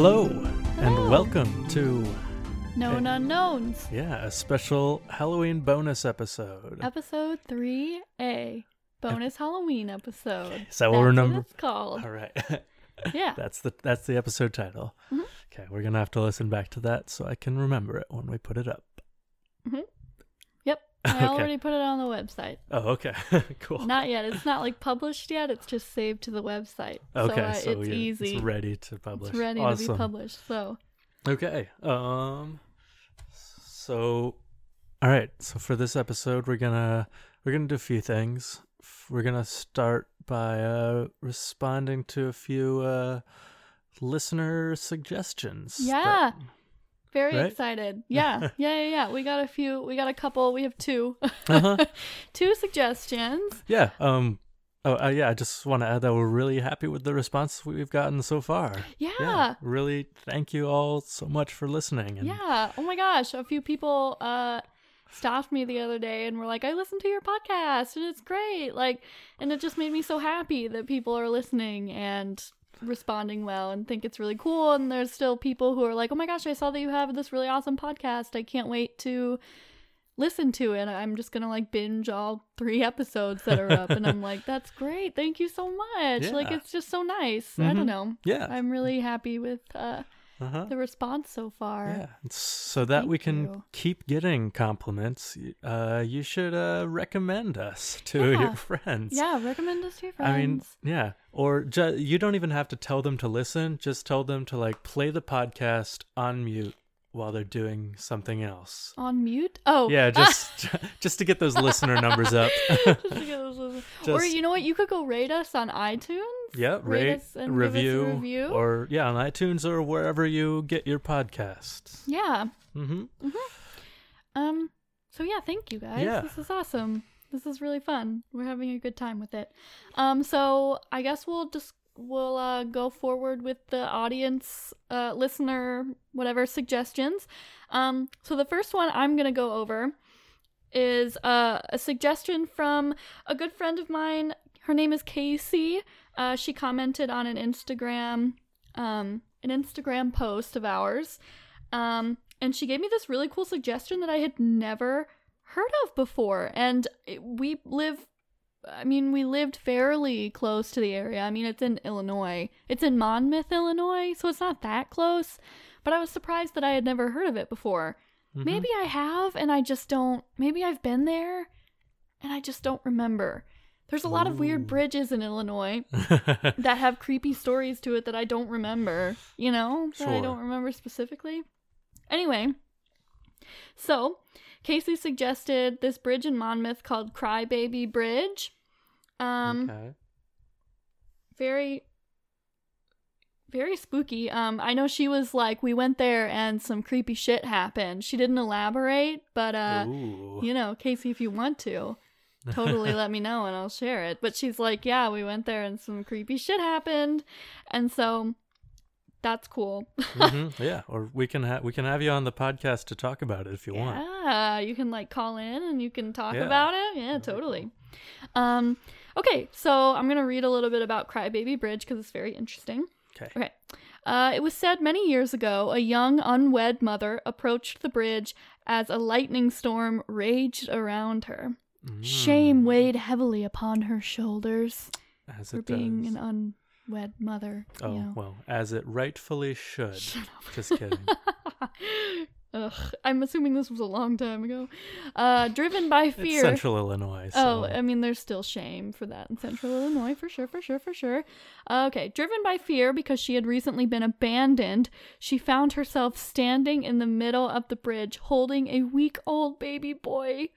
Hello, and welcome to Known Unknowns, yeah a special Halloween bonus episode. episode 3A. Bonus Halloween episode. Is that what we're That's number- it's called. All right, Yeah. that's the that's the episode title. Mhm. Okay, we're gonna have to listen back to that so I can remember it when we put it up. Yep. I Okay. already put it on the website. Oh, okay, cool. Not yet. It's not like published yet. It's just saved to the website. okay, So, uh, so it's yeah, easy. It's ready to publish. It's ready awesome. to be published. So, Okay. Um so all right, so for this episode we're going to we're to do a few things. We're going to start by uh responding to a few uh listener suggestions. that- yeah. Very Right? excited. Yeah. yeah. Yeah. Yeah. We got a few. We got a couple. We have two. Uh-huh. two suggestions. Yeah, um Oh uh, yeah, I just want to add that we're really happy with the response we've gotten so far. Yeah. yeah. really thank you all so much for listening. And Yeah. Oh my gosh. A few people uh stopped me the other day and were like, I listened to your podcast and it's great. Like and it just made me so happy that people are listening and responding well and think it's really cool. And there's still people who are like, Oh my gosh, I saw that you have this really awesome podcast. I can't wait to listen to it. I'm just gonna like binge all three episodes that are up and I'm like, That's great. Thank you so much. Like it's just so nice. I Mhm. don't know. yeah. I'm really happy with uh Uh-huh. the response so far. Yeah, so that we can you. keep getting compliments, uh, you should uh, recommend us to Yeah. your friends. Yeah, recommend us to your friends. I mean, yeah, or ju- you don't even have to tell them to listen. Just tell them to like play the podcast on mute while they're doing something else. on mute. Oh, Yeah, just just to get those listener numbers up. Just to get those listeners. or you know what? You could go rate us on iTunes. yeah, Rate rate, us and give us a review, review. or yeah, on iTunes or wherever you get your podcasts. Yeah. Mm-hmm. Um. So yeah, thank you guys. Yeah. This is awesome. This is really fun. We're having a good time with it. Um. So I guess we'll just we'll uh, go forward with the audience, uh, listener, whatever suggestions. Um. So the first one I'm gonna go over is uh, a suggestion from a good friend of mine. Her name is Casey. Uh, she commented on an Instagram, um, an Instagram post of ours, um, and she gave me this really cool suggestion that I had never heard of before. And we live, I mean, we lived fairly close to the area. I mean, it's in Illinois. It's in Monmouth, Illinois, so it's not that close. But I was surprised that I had never heard of it before. Mm-hmm. Maybe I have, and I just don't. Maybe I've been there, and I just don't remember. There's a lot of weird bridges in Illinois that have creepy stories to it that I don't remember, you know, that I don't remember specifically. Anyway, so Casey suggested this bridge in Monmouth called Crybaby Bridge. Um, okay. very very spooky. Um, I know she was like, we went there and some creepy shit happened. She didn't elaborate, but uh, Ooh. you know, Casey, if you want to, totally let me know and I'll share it. But she's like, yeah, we went there and some creepy shit happened, and so that's cool. hmm Yeah, or we can have we can have you on the podcast to talk about it if you want. Yeah, you can like call in and you can talk Yeah. about it. Yeah, totally. Um, okay, so I'm gonna read a little bit about Crybaby Bridge because it's very interesting. Okay. Okay. Uh, it was said many years ago a young unwed mother approached the bridge as a lightning storm raged around her. Shame Mm, weighed heavily upon her shoulders as for being does. an unwed mother. oh you know. well, as it rightfully should. Just kidding. Ugh, I'm assuming this was a long time ago. Uh, driven by it's fear. Central Illinois. Oh, I mean, there's still shame for that in Central Illinois, for sure, for sure, for sure. Uh, okay, driven by fear because she had recently been abandoned, she found herself standing in the middle of the bridge holding a week old baby boy.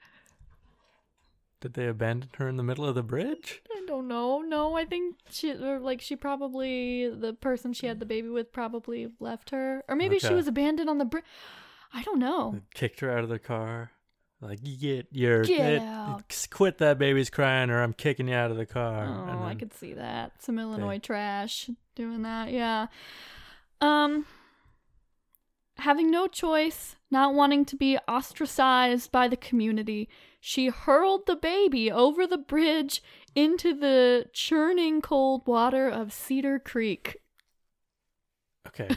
Did they abandon her in the middle of the bridge? I don't know. No, I think she, or like, she probably, the person she had the baby with probably left her. Or maybe she Okay. was abandoned on the bridge. I don't know. Kicked her out of the car. Like, get your Get it- out. quit that baby's crying, or I'm kicking you out of the car. Oh, And I then- could see that. Some Illinois trash doing that. Yeah. Um having no choice, not wanting to be ostracized by the community, she hurled the baby over the bridge into the churning cold water of Cedar Creek. Okay.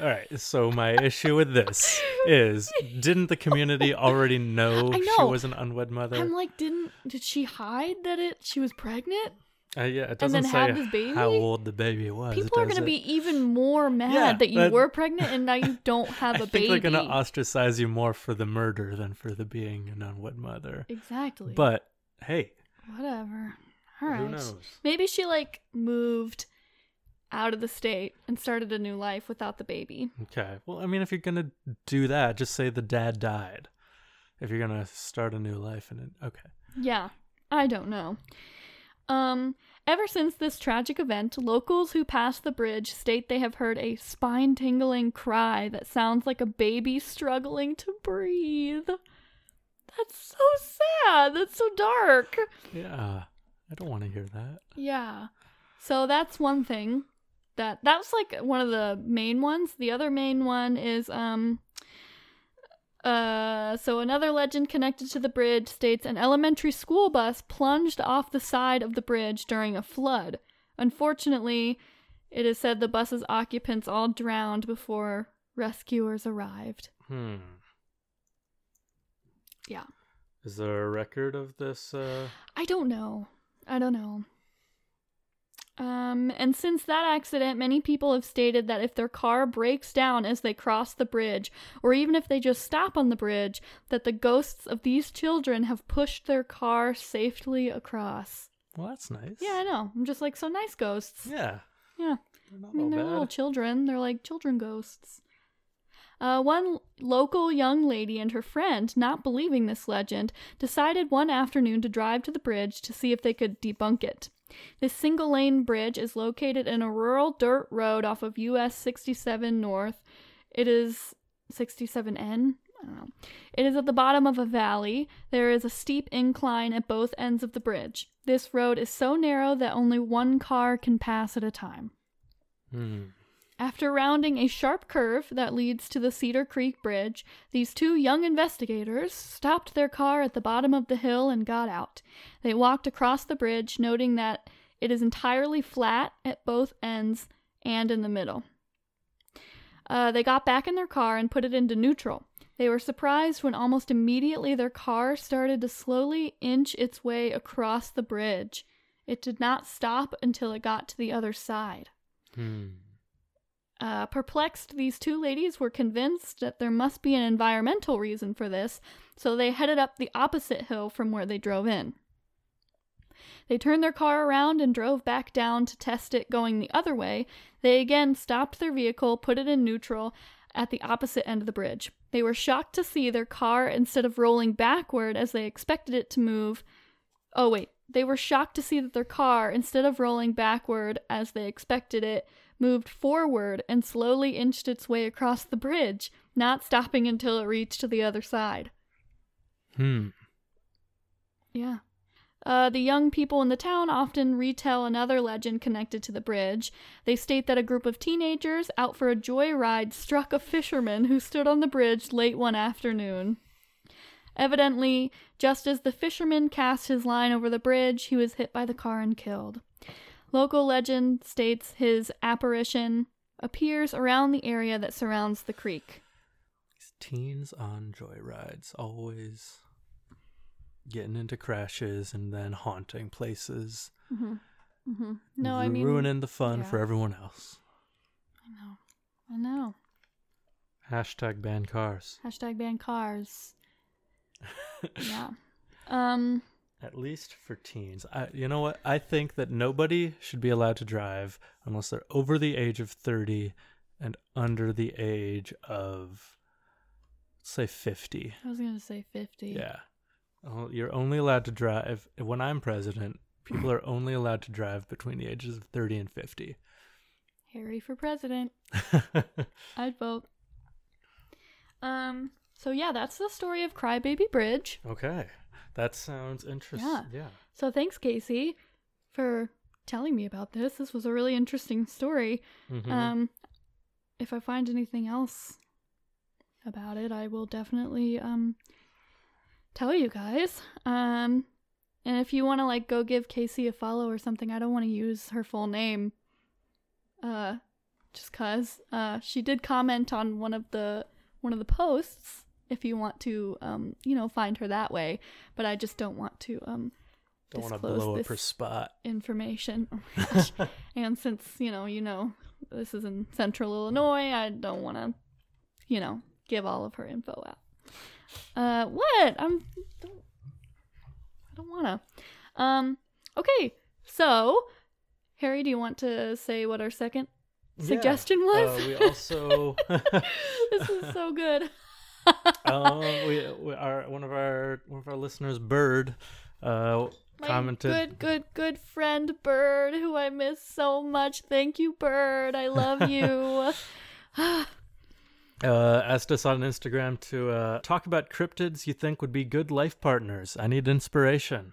All right. So my issue with this is, didn't the community already know, I she was an unwed mother? I'm like, didn't did she hide that it she was pregnant? Uh, yeah, it and doesn't then say have this baby? how old the baby was. People are gonna be even more mad Yeah, that you were pregnant and now you don't have I a think baby. they're gonna ostracize you more for the murder than for the being an unwed mother. exactly. But hey, whatever. All right. who knows? Maybe she like moved out of the state and started a new life without the baby. Okay. Well, I mean, if you're gonna do that, just say the dad died. If you're gonna start a new life and it, okay. Yeah, I don't know. Um, ever since this tragic event, locals who pass the bridge state they have heard a spine tingling cry that sounds like a baby struggling to breathe. That's so sad. That's so dark. Yeah, I don't want to hear that. Yeah. So that's one thing. That that was like one of the main ones. The other main one is um uh so another legend connected to the bridge states an elementary school bus plunged off the side of the bridge during a flood. Unfortunately, it is said the bus's occupants all drowned before rescuers arrived. Hmm. Yeah. Is there a record of this? Uh... I don't know. I don't know. Um, and since that accident, many people have stated that if their car breaks down as they cross the bridge, or even if they just stop on the bridge, that the ghosts of these children have pushed their car safely across. Well, that's nice. Yeah, I know. I'm just like, so nice ghosts. Yeah. Yeah. I mean, they're bad. little children. They're like children ghosts. Uh, one local young lady and her friend, not believing this legend, decided one afternoon to drive to the bridge to see if they could debunk it. This single lane bridge is located in a rural dirt road off of US 67 North. It is 67N? I don't know. It is at the bottom of a valley. There is a steep incline at both ends of the bridge. This road is so narrow that only one car can pass at a time. Hmm. After rounding a sharp curve that leads to the Cedar Creek Bridge, these two young investigators stopped their car at the bottom of the hill and got out. They walked across the bridge, noting that it is entirely flat at both ends and in the middle. Uh, they got back in their car and put it into neutral. They were surprised when almost immediately their car started to slowly inch its way across the bridge. It did not stop until it got to the other side. Hmm. Uh, perplexed, these two ladies were convinced that there must be an environmental reason for this, so they headed up the opposite hill from where they drove in. They turned their car around and drove back down to test it going the other way. They again stopped their vehicle, put it in neutral at the opposite end of the bridge. They were shocked to see their car, instead of rolling backward as they expected it to move, oh, wait. They were shocked to see that their car, instead of rolling backward as they expected it, moved forward and slowly inched its way across the bridge, not stopping until it reached the other side. Hmm. Yeah. Uh, the young people in the town often retell another legend connected to the bridge. They state that a group of teenagers out for a joyride struck a fisherman who stood on the bridge late one afternoon. Evidently, just as the fisherman cast his line over the bridge, he was hit by the car and killed. Local legend states his apparition appears around the area that surrounds the creek. These teens on joyrides always getting into crashes and then haunting places. hmm hmm No, I mean ruining the fun yeah. for everyone else. I know, I know. Hashtag ban cars. Hashtag ban cars. yeah. Um. At least for teens. I, you know what? I think that nobody should be allowed to drive unless they're over the age of 30 and under the age of, say, 50. I was gonna say fifty. Yeah. Oh, You're only allowed to drive, when I'm president, people are only allowed to drive between the ages of 30 and 50. Harry for president. I'd vote. Um. So yeah, that's the story of Crybaby Bridge. okay. That sounds interesting. Yeah. yeah. So thanks, Casey, for telling me about this. This was a really interesting story. Mhm. Um, if I find anything else about it, I will definitely um tell you guys. Um, and if you want to like go give Casey a follow or something, I don't want to use her full name. Uh, just cause uh, she did comment on one of the one of the posts. If you want to, um, you know, find her that way, but I just don't want to um, Don't want to blow up her spot. information. Oh and since you know, you know, this is in Central Illinois, I don't want to, you know, give all of her info out. Uh, what? I'm don't. I don't want to. Um. Okay. So, Harry, do you want to say what our second Yeah. suggestion was? Uh, we also this is so good. um, we, we our one of our one of our listeners, Bird, uh, My commented. good, good, good friend Bird, who I miss so much. Thank you, Bird. I love you. uh, asked us on Instagram to uh, talk about cryptids you think would be good life partners. I need inspiration.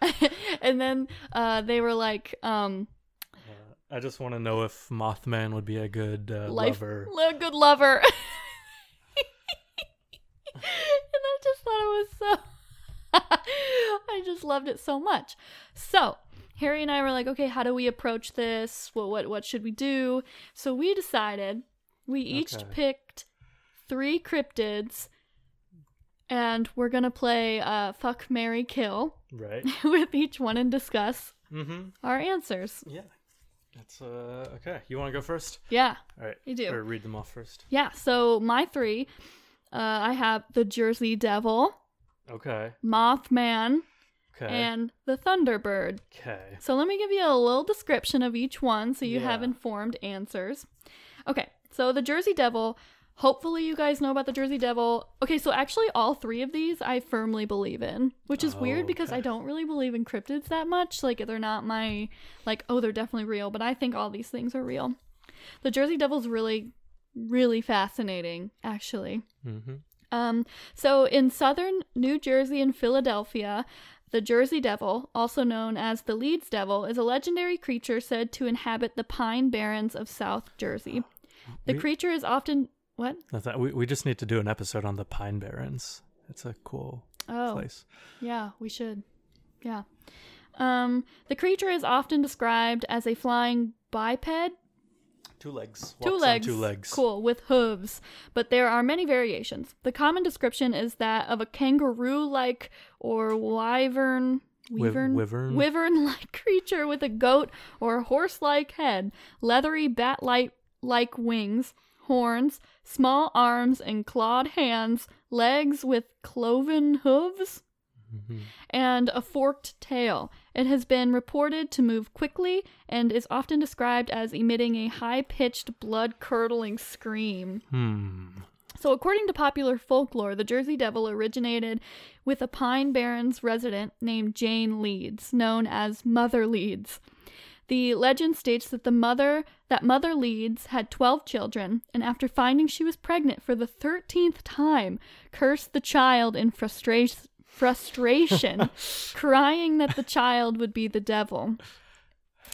and then uh, they were like, um, I just want to know if Mothman would be a good uh, life, lover. lo- good lover. and I just thought it was so. I just loved it so much. So Harry and I were like, okay, how do we approach this? What what what should we do? So we decided we each Okay. picked three cryptids, and we're gonna play uh, fuck, Mary, kill Right. with each one and discuss mm-hmm. our answers. Yeah. That's uh okay. You want to go first? Yeah, All right. I do. Or read them off first. Yeah, so my three, uh, I have the Jersey Devil, Okay. Mothman, Okay. and the Thunderbird. okay. So let me give you a little description of each one so you have Yeah. informed answers. Okay, so the Jersey Devil. Hopefully, you guys know about the Jersey Devil. Okay, so actually, all three of these I firmly believe in, which is Oh, weird because I don't really believe in cryptids that much. Like, they're not my, like, oh, they're definitely real, but I think all these things are real. The Jersey Devil's really, really fascinating, actually. Mm-hmm. Um, so in southern New Jersey and Philadelphia, the Jersey Devil, also known as the Leeds Devil, is a legendary creature said to inhabit the Pine Barrens of South Jersey. The We- creature is often what? We we just need to do an episode on the Pine Barrens. It's a cool Oh, place. yeah, we should. Yeah. Um, the creature is often described as a flying biped, Two legs. two legs, Two legs. cool, with hooves. But there are many variations. The common description is that of a kangaroo-like or wyvern, wyvern, wyvern? wyvern-like creature with a goat or horse-like head, leathery bat-like like wings, horns, small arms and clawed hands, legs with cloven hooves, Mhm. and a forked tail. It has been reported to move quickly and is often described as emitting a high pitched, blood curdling scream. Hmm. So, according to popular folklore, the Jersey Devil originated with a Pine Barrens resident named Jane Leeds, known as Mother Leeds. The legend states that the mother that Mother Leeds had 12 children and after finding she was pregnant for the 13th time cursed the child in frustration frustration crying that the child would be the devil.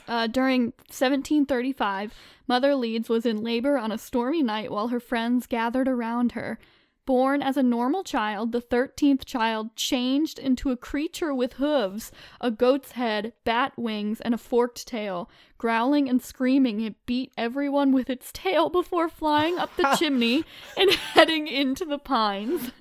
Uh, during 1735, Mother Leeds was in labor on a stormy night while her friends gathered around her. Born as a normal child, the 13th child changed into a creature with hooves, a goat's head, bat wings, and a forked tail. Growling and screaming, it beat everyone with its tail before flying up the chimney and heading into the pines.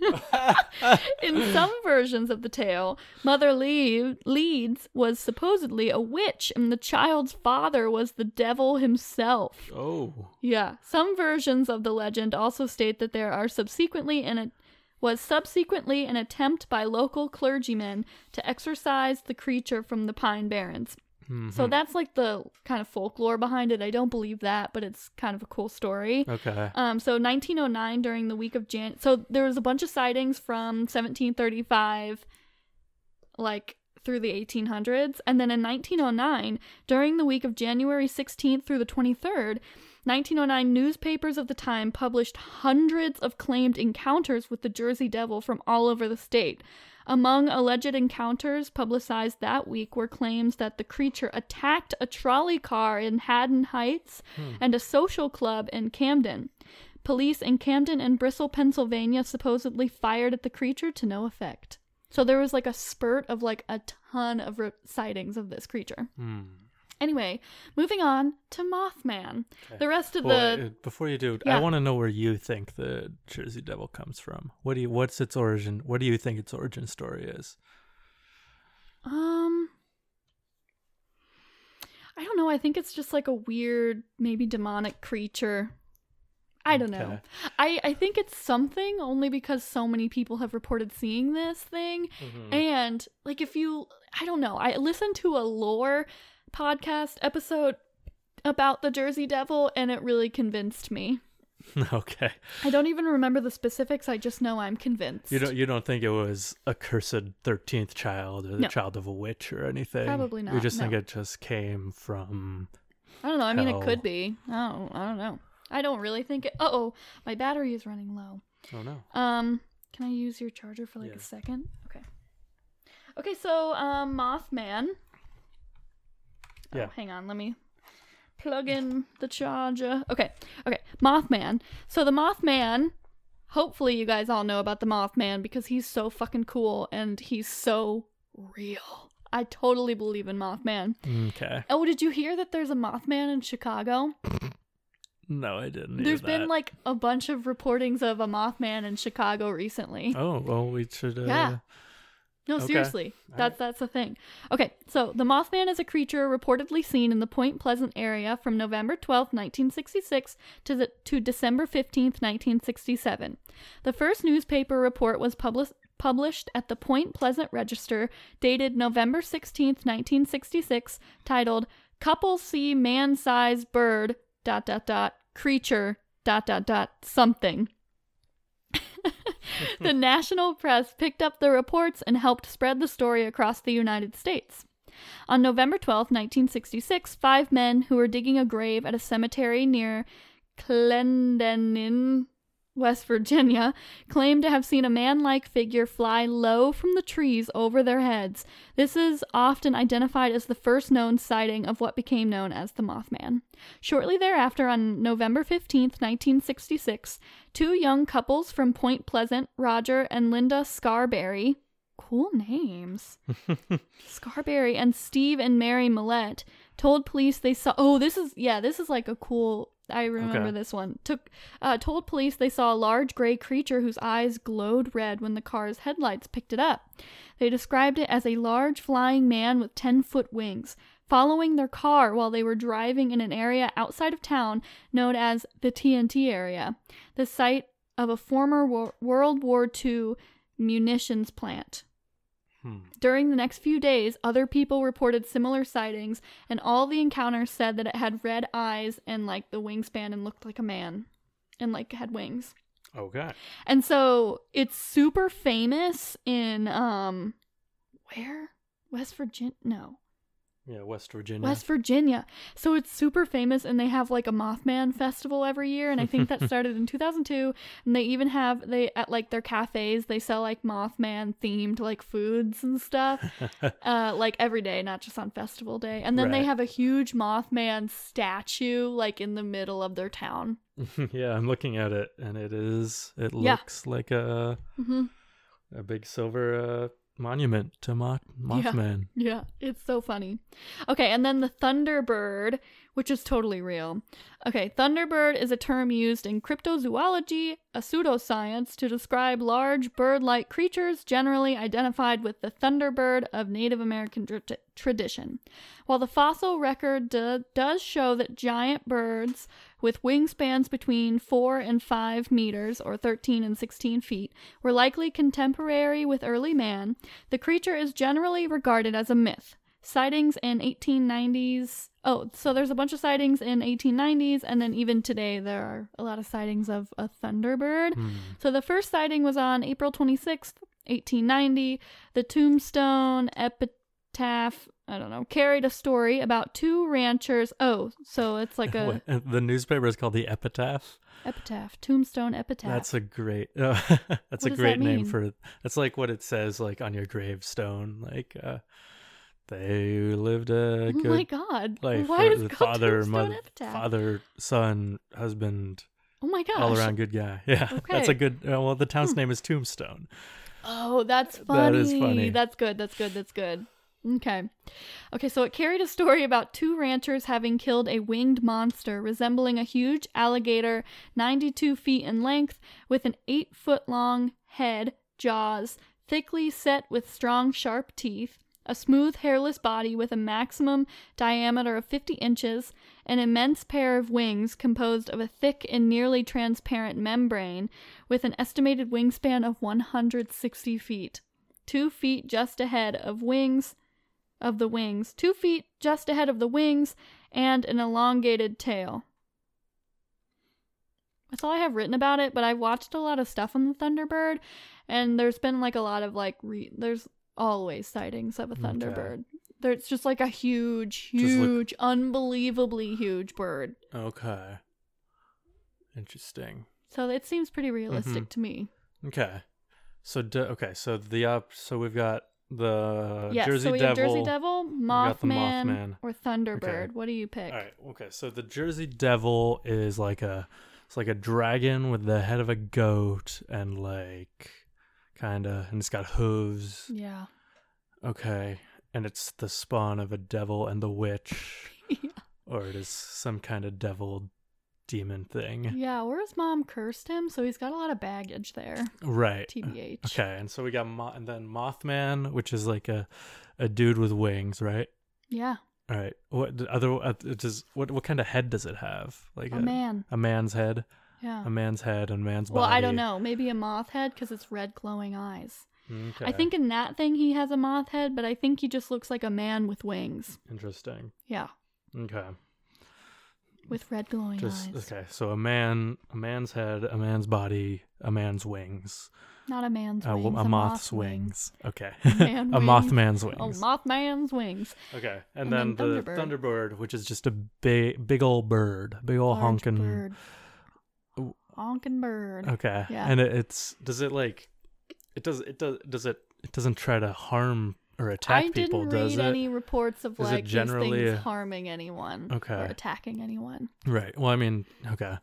In some versions of the tale, Mother Le- Leeds was supposedly a witch, and the child's father was the devil himself. Oh. Yeah, some versions of the legend also state that there are subsequently an a- was subsequently an attempt by local clergymen to exorcise the creature from the Pine Barrens. Mhm. So that's like the kind of folklore behind it. I don't believe that, but it's kind of a cool story. Okay. Um, so 1909 during the week of Jan. So there was a bunch of sightings from 1735, like through the 1800s, and then in 1909 during the week of January 16th through the 23rd. 1909 newspapers of the time published hundreds of claimed encounters with the Jersey Devil from all over the state. Among alleged encounters publicized that week were claims that the creature attacked a trolley car in Haddon Heights and a social club in Camden. Police in Camden and Bristol, Pennsylvania supposedly fired at the creature to no effect. So there was like a spurt of like a ton of re- sightings of this creature. Hmm. Anyway, moving on to Mothman. Okay. The rest of Well, the uh, before you do, Yeah. I want to know where you think the Jersey Devil comes from. What do you? What's its origin? What do you think its origin story is? um I don't know. I think it's just like a weird, maybe demonic creature. I don't know. Okay. I I think it's something only because so many people have reported seeing this thing Mm-hmm. And like if you I don't know, I listened to a lore podcast episode about the Jersey Devil and it really convinced me. okay. I don't even remember the specifics, I just know I'm convinced. You don't. You don't think it was a cursed thirteenth child or the No. child of a witch or anything? Probably not. You just think it just came from. I don't know, I mean Hell. it could be. I don't I don't know. I don't really think it Uh-oh, my battery is running low. Oh no. Um can I use your charger for like Yeah. a second? Okay. Okay, so um Mothman. Oh, Yeah. hang on, let me plug in the charger. Okay. Okay. Mothman. So the Mothman, hopefully you guys all know about the Mothman because he's so fucking cool and he's so real. I totally believe in Mothman. Okay. Oh, did you hear that there's a Mothman in Chicago? No, I didn't. hear There's been like a bunch of reportings of a Mothman in Chicago recently. Oh well, we should. Uh, Yeah. No, Okay. seriously. All That's that's the thing. Okay, so the Mothman is a creature reportedly seen in the Point Pleasant area from November 12, 1966 to the, to December 15th, 1967. The first newspaper report was published published at the Point Pleasant Register dated November 16th, 1966, titled Couple See Man-Sized Bird dot dot dot creature dot dot dot something the national press picked up the reports and helped spread the story across the United States. On November 12, 1966, five men who were digging a grave at a cemetery near Clendenin, West Virginia, claimed to have seen a man like figure fly low from the trees over their heads. This is often identified as the first known sighting of what became known as the Mothman. Shortly thereafter, on November 15, 1966, two young couples from Point Pleasant, Roger and Linda Scarberry, cool names, Scarberry and Steve and Mary Mallette, told police they saw. Oh, this is yeah, this is like a cool. I remember Okay. this one. Took uh, told police they saw a large gray creature whose eyes glowed red when the car's headlights picked it up. They described it as a large flying man with 10 foot wings, following their car while they were driving in an area outside of town known as the TNT area, the site of a former Wo- World War II munitions plant. Hmm. During the next few days, other people reported similar sightings, and all the encounters said that it had red eyes and like the wingspan and looked like a man and like had wings. Okay. And so it's super famous in um where? West Virginia? No. Yeah, West Virginia. West Virginia. So it's super famous and they have like a Mothman festival every year and I think that started in 2002 and they even have they at like their cafes they sell like Mothman themed like foods and stuff uh like every day not just on festival day. And then they have a huge Mothman statue like in the middle of their town. yeah, I'm looking at it, and it is. It Yeah. looks like a Mhm. a big silver uh, monument to Moth Mothman. Yeah, it's so funny. Okay, and then the Thunderbird, which is totally real. Okay, Thunderbird is a term used in cryptozoology, a pseudoscience, to describe large bird like creatures generally identified with the Thunderbird of Native American tr- tradition. While the fossil record do- does show that giant birds with wingspans between 4 and 5 meters, or 13 and 16 feet, were likely contemporary with early man, the creature is generally regarded as a myth. Sightings in 1890s. Oh, so there's a bunch of sightings in 1890s, and then even today there are a lot of sightings of a thunderbird. Hmm. So the first sighting was on April 26th, 1890. The tombstone epitaph, I don't know, carried a story about two ranchers. Oh, so it's like a What- the newspaper is called the Epitaph. epitaph, tombstone epitaph. That's a great. Uh, that's What a does that great name for. That's like what it says, like on your gravestone. Like uh, they lived a oh good my god. life. Why is the father, mother, father, son, husband, oh my gosh. all around good guy. Yeah, that's a good. Uh, well, the town's Hmm. name is Tombstone. Oh, that's funny. That is funny. That's good. That's good. That's good. Okay. Okay, so it carried a story about two ranchers having killed a winged monster resembling a huge alligator 92 feet in length with an 8 foot long head, jaws, thickly set with strong, sharp teeth, a smooth, hairless body with a maximum diameter of 50 inches, an immense pair of wings composed of a thick and nearly transparent membrane with an estimated wingspan of 160 feet. Two feet just ahead of wings of the wings, two feet just ahead of the wings, and an elongated tail. That's all I have written about it, but I've watched a lot of stuff on the Thunderbird, and there's been like a lot of like re- there's always sightings of a Okay. Thunderbird. There's just like a huge, Just look- huge, unbelievably huge bird. Okay. Interesting. So it seems pretty realistic Mhm. to me. Okay. So de- okay, so the up so we've got the yes, Jersey so we Devil. have Jersey Devil, Mothman, Mothman. or Thunderbird. Okay. What do you pick? All right. Okay. So the Jersey Devil is like a it's like a dragon with the head of a goat and like kind of and it's got hooves. Yeah. Okay. And it's the spawn of a devil and the witch yeah. or it is some kind of devil demon thing. Yeah, or his mom cursed him, so he's got a lot of baggage there. Right. TBH. Okay. And so we got Mo- and then Mothman, which is like a a dude with wings, right? Yeah, All right. What other uh, does what what kind of head does it have? Like a man. a man's head, Yeah. a man's head and a man's body. Well, I don't know. Maybe a moth head because it's red glowing eyes. Okay. I think in that thing he has a moth head, but I think he just looks like a man with wings. interesting. Yeah, Okay. with red glowing Just eyes. okay. So a man, a man's head, a man's body, a man's wings, Not a man's a, wings. a, a moth's moth's wings. Okay. Man a wings. mothman's wings. Mothman's wings. okay. and And, then, then the Thunderbird. thunderbird, which is just a big, big old bird, big old Large honking. bird. Honking bird. Okay. Yeah. And it, it's does it like it does it does does it it doesn't try to harm or attack I people, didn't does read it? any reports of Is it like generally these a- things harming anyone Okay. or attacking anyone. Right. Well, I mean, okay.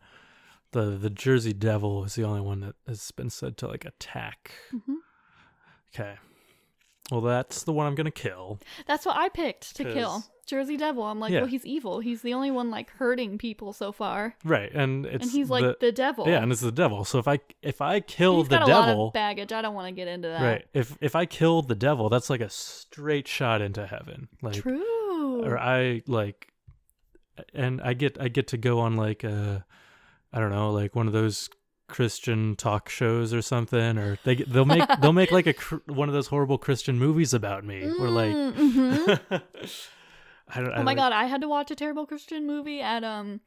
The the Jersey Devil is the only one that has been said to like attack. hmm Okay. Well, that's the one I'm gonna kill. That's what I picked to kill. Jersey Devil. I'm like, Yeah. well, he's evil. He's the only one like hurting people so far, Right, and it's and he's like the, the, devil. yeah, and it's the devil. So if I if I kill he's the got a lot devil, of baggage. I don't want to get into that. right? If if I kill the devil, that's like a straight shot into heaven. Like True. or I like, and I get I get to go on like a, I don't know, like one of those Christian talk shows or something, or they they'll make they'll make like a cr- one of those horrible Christian movies about me, or like, Mm, mhm. I don't. oh my god, I had to watch a terrible Christian movie at um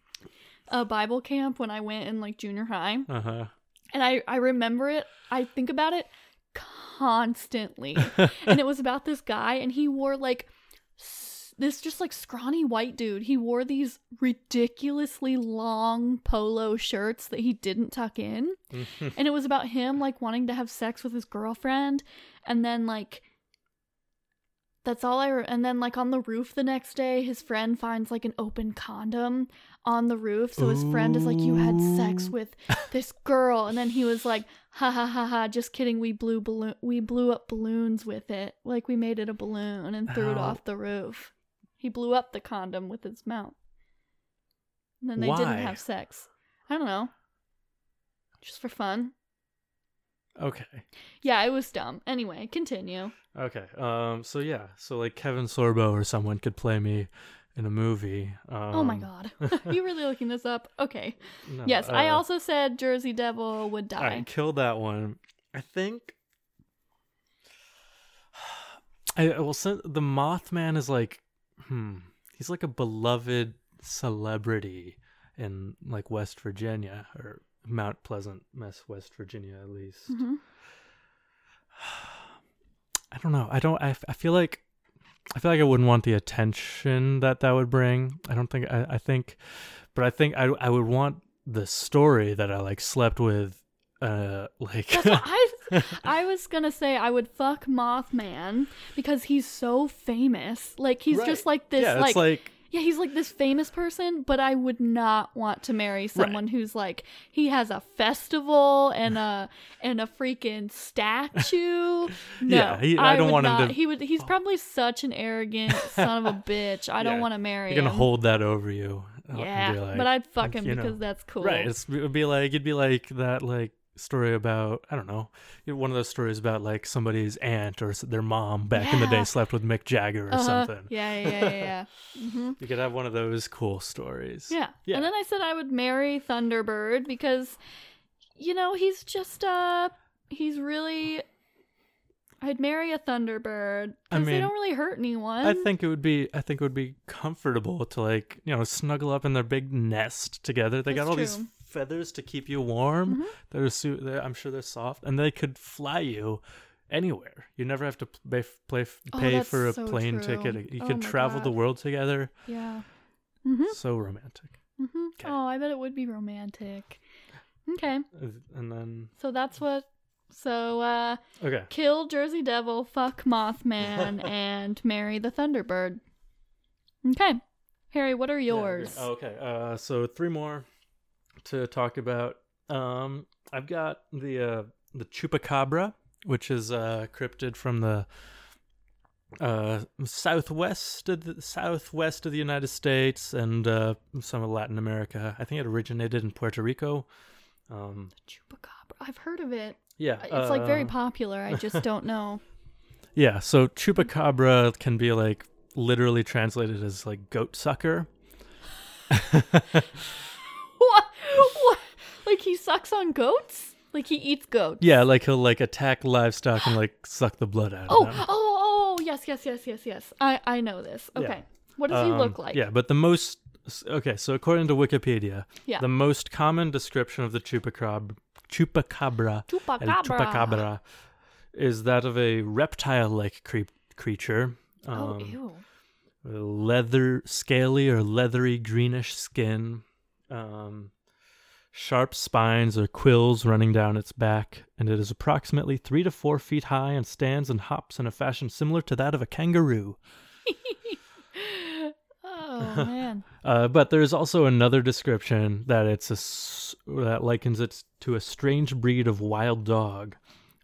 a Bible camp when I went in like junior high, Uh huh. and I I remember it. I think about it constantly, and it was about this guy, and he wore like this just like scrawny white dude. He wore these ridiculously long polo shirts that he didn't tuck in. and it was about him like wanting to have sex with his girlfriend and then like that's all i re- and then like on the roof the next day his friend finds like an open condom on the roof. So his friend is like you had sex with this girl. And then he was like ha ha ha ha just kidding. We blew balloon we blew up balloons with it. Like we made it a balloon and threw it off the roof. He blew up the condom with his mouth. And then they Why? didn't have sex. I don't know. Just for fun okay. yeah, it was dumb. Anyway, continue. Okay. Um. So yeah. So like Kevin Sorbo or someone could play me in a movie. Um, oh my god. you really looking this up? Okay. no, yes, I uh, also said Jersey Devil would die. All right, kill that one. I think. I well, since the Mothman is like, hmm, he's like a beloved celebrity in like West Virginia or Mount Pleasant, Mess, West Virginia, at least. Mhm. I don't know. I don't. I, I feel like. I feel like I wouldn't want the attention that that would bring. I don't think. I, I think, but I think I I would want the story that I like slept with. Uh, like I I was gonna say I would fuck Mothman because he's so famous. Like he's just like this yeah, like, it's like Yeah, he's like this famous person, but I would not want to marry someone who's like he has a festival and a and a freaking statue. No, Yeah, he- I don't would want him to- He would. He's oh. probably such an arrogant son of a bitch. I don't want to marry him. You're gonna him. hold that over you. yeah, like- but I'd fuck him you know. because that's cool. Right. It's, it would be like it'd be like that like story about I don't know one of those stories about like somebody's aunt or their mom back in the day slept with Mick Jagger or Uh-huh. something. Yeah, yeah, yeah, yeah. yeah. hmm You could have one of those cool stories. Yeah. Yeah. And then I said I would marry Thunderbird because, you know, he's just, uh, he's really. I'd marry a Thunderbird I because they don't really hurt anyone. I think it would be I think it would be comfortable to like you know snuggle up in their big nest together. They got That's all these true. Feathers to keep you warm. Mhm. They're, su- they're I'm sure they're soft and they could fly you anywhere. You never have to pay, play, Oh, pay that's for a so plane true. ticket. You Oh could my travel the world together. Yeah. Mm-hmm. So romantic. Mm-hmm. 'Kay. Oh, I bet it would be romantic. Okay. And then So that's what. So, uh, okay. kill Jersey Devil, fuck Mothman, and marry the Thunderbird. Okay. Harry, what are yours? oh, okay. Uh, so three more to talk about. Um, I've got the uh, the chupacabra, which is a cryptid from the uh, southwest of the southwest of the United States and uh, some of Latin America. I think it originated in Puerto Rico. Um, Chupacabra. I've heard of it. yeah, It's like very uh, popular. I just don't know. Yeah, so chupacabra can be like literally translated as like goat sucker. what? What? Like he sucks on goats? Like he eats goats? Yeah, like he'll like attack livestock and like suck the blood out Oh, of oh, them. oh, yes, yes, yes, yes, yes. I I know this. Yeah. Okay. What does he Um, look like? Yeah, but the most okay. So according to Wikipedia, Yeah. the most common description of the chupacabra, chupacabra, el Chupacabra. chupacabra, is that of a reptile-like cre- creature. Oh, Um, ew. leather, scaly or leathery greenish skin, um, sharp spines or quills running down its back, and it is approximately three to four feet high and stands and hops in a fashion similar to that of a kangaroo. oh man. Uh, but there's also another description that it's a that likens it to a strange breed of wild dog,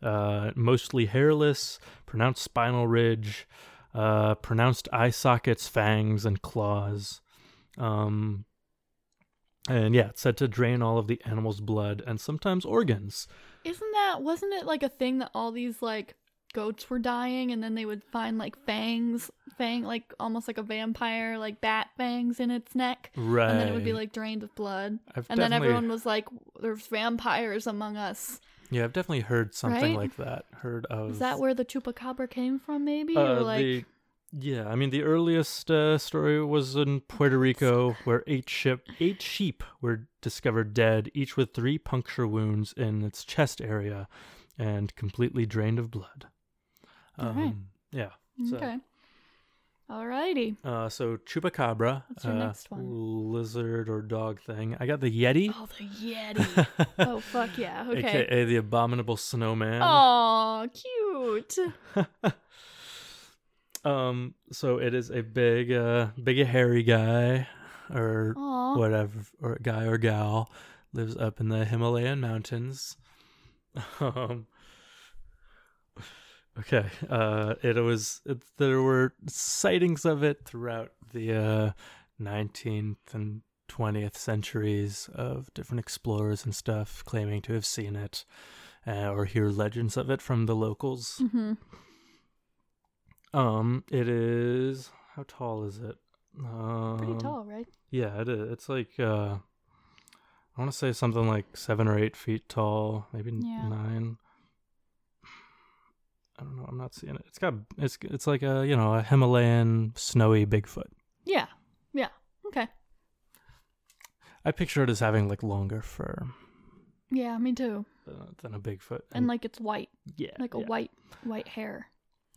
uh, mostly hairless, pronounced spinal ridge, uh, pronounced eye sockets, fangs, and claws. Um, and yeah, it's said to drain all of the animal's blood and sometimes organs. Isn't that wasn't it like a thing that all these like goats were dying and then they would find like fangs, fang like almost like a vampire, like bat fangs in its neck. Right. And then it would be like drained of blood. I've And then everyone was like, There's vampires among us. Yeah, I've definitely heard something Right? like that. Heard of Is that where the chupacabra came from, maybe? Uh, or like the, yeah, I mean the earliest uh, story was in Puerto Rico, where eight ship eight sheep were discovered dead, each with three puncture wounds in its chest area, and completely drained of blood. All right. Um, Yeah. So, Okay. Alrighty. uh, so chupacabra, uh, next one? lizard or dog thing. I got the yeti, Oh, the Yeti. oh, fuck yeah. Okay. aka the abominable snowman. Oh, cute. Um, so it is a big, uh, big hairy guy, or Aw. whatever, or guy or gal, lives up in the Himalayan mountains. Um, okay, uh, it was it, there were sightings of it throughout the uh, 19th and 20th centuries of different explorers and stuff claiming to have seen it uh, or hear legends of it from the locals. Mm-hmm. Um, it is how tall is it? Um, Pretty tall, right? Yeah, it is. It's like uh, I want to say something like seven or eight feet tall, maybe Yeah. nine. I don't know. I'm not seeing it. It's got it's it's like a you know a Himalayan snowy Bigfoot. Yeah. Yeah. Okay. I picture it as having like longer fur Yeah, me too. than, than a Bigfoot. And like it's white, yeah, like a yeah. white, white hair.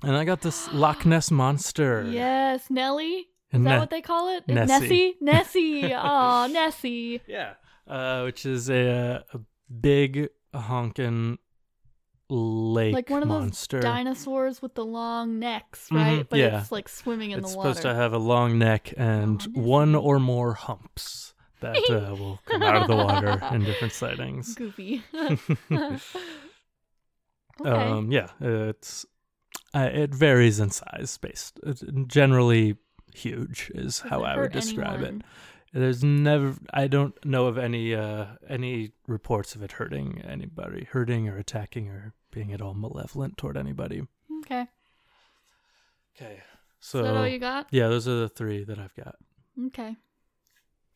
And I got this Loch Ness monster. Yes, Nelly. Is And that what they call it? Nessie. Nessie. Nessie. Oh, Nessie. Yeah, uh, which is a, a big honkin' lake like one of those monster. dinosaurs with the long necks, Mhm, right? But yeah. it's like swimming in it's the water. It's supposed to have a long neck and Oh, one or more humps that uh, will come out of the water in different sightings. Goofy. okay. Um, yeah, it's uh, it varies in size. Based it's generally huge is Does how I would describe anyone? it. There's never I don't know of any uh any reports of it hurting anybody, hurting or attacking or being at all malevolent toward anybody. Okay. Okay, Is so that all you got? yeah, those are the three that I've got. Okay.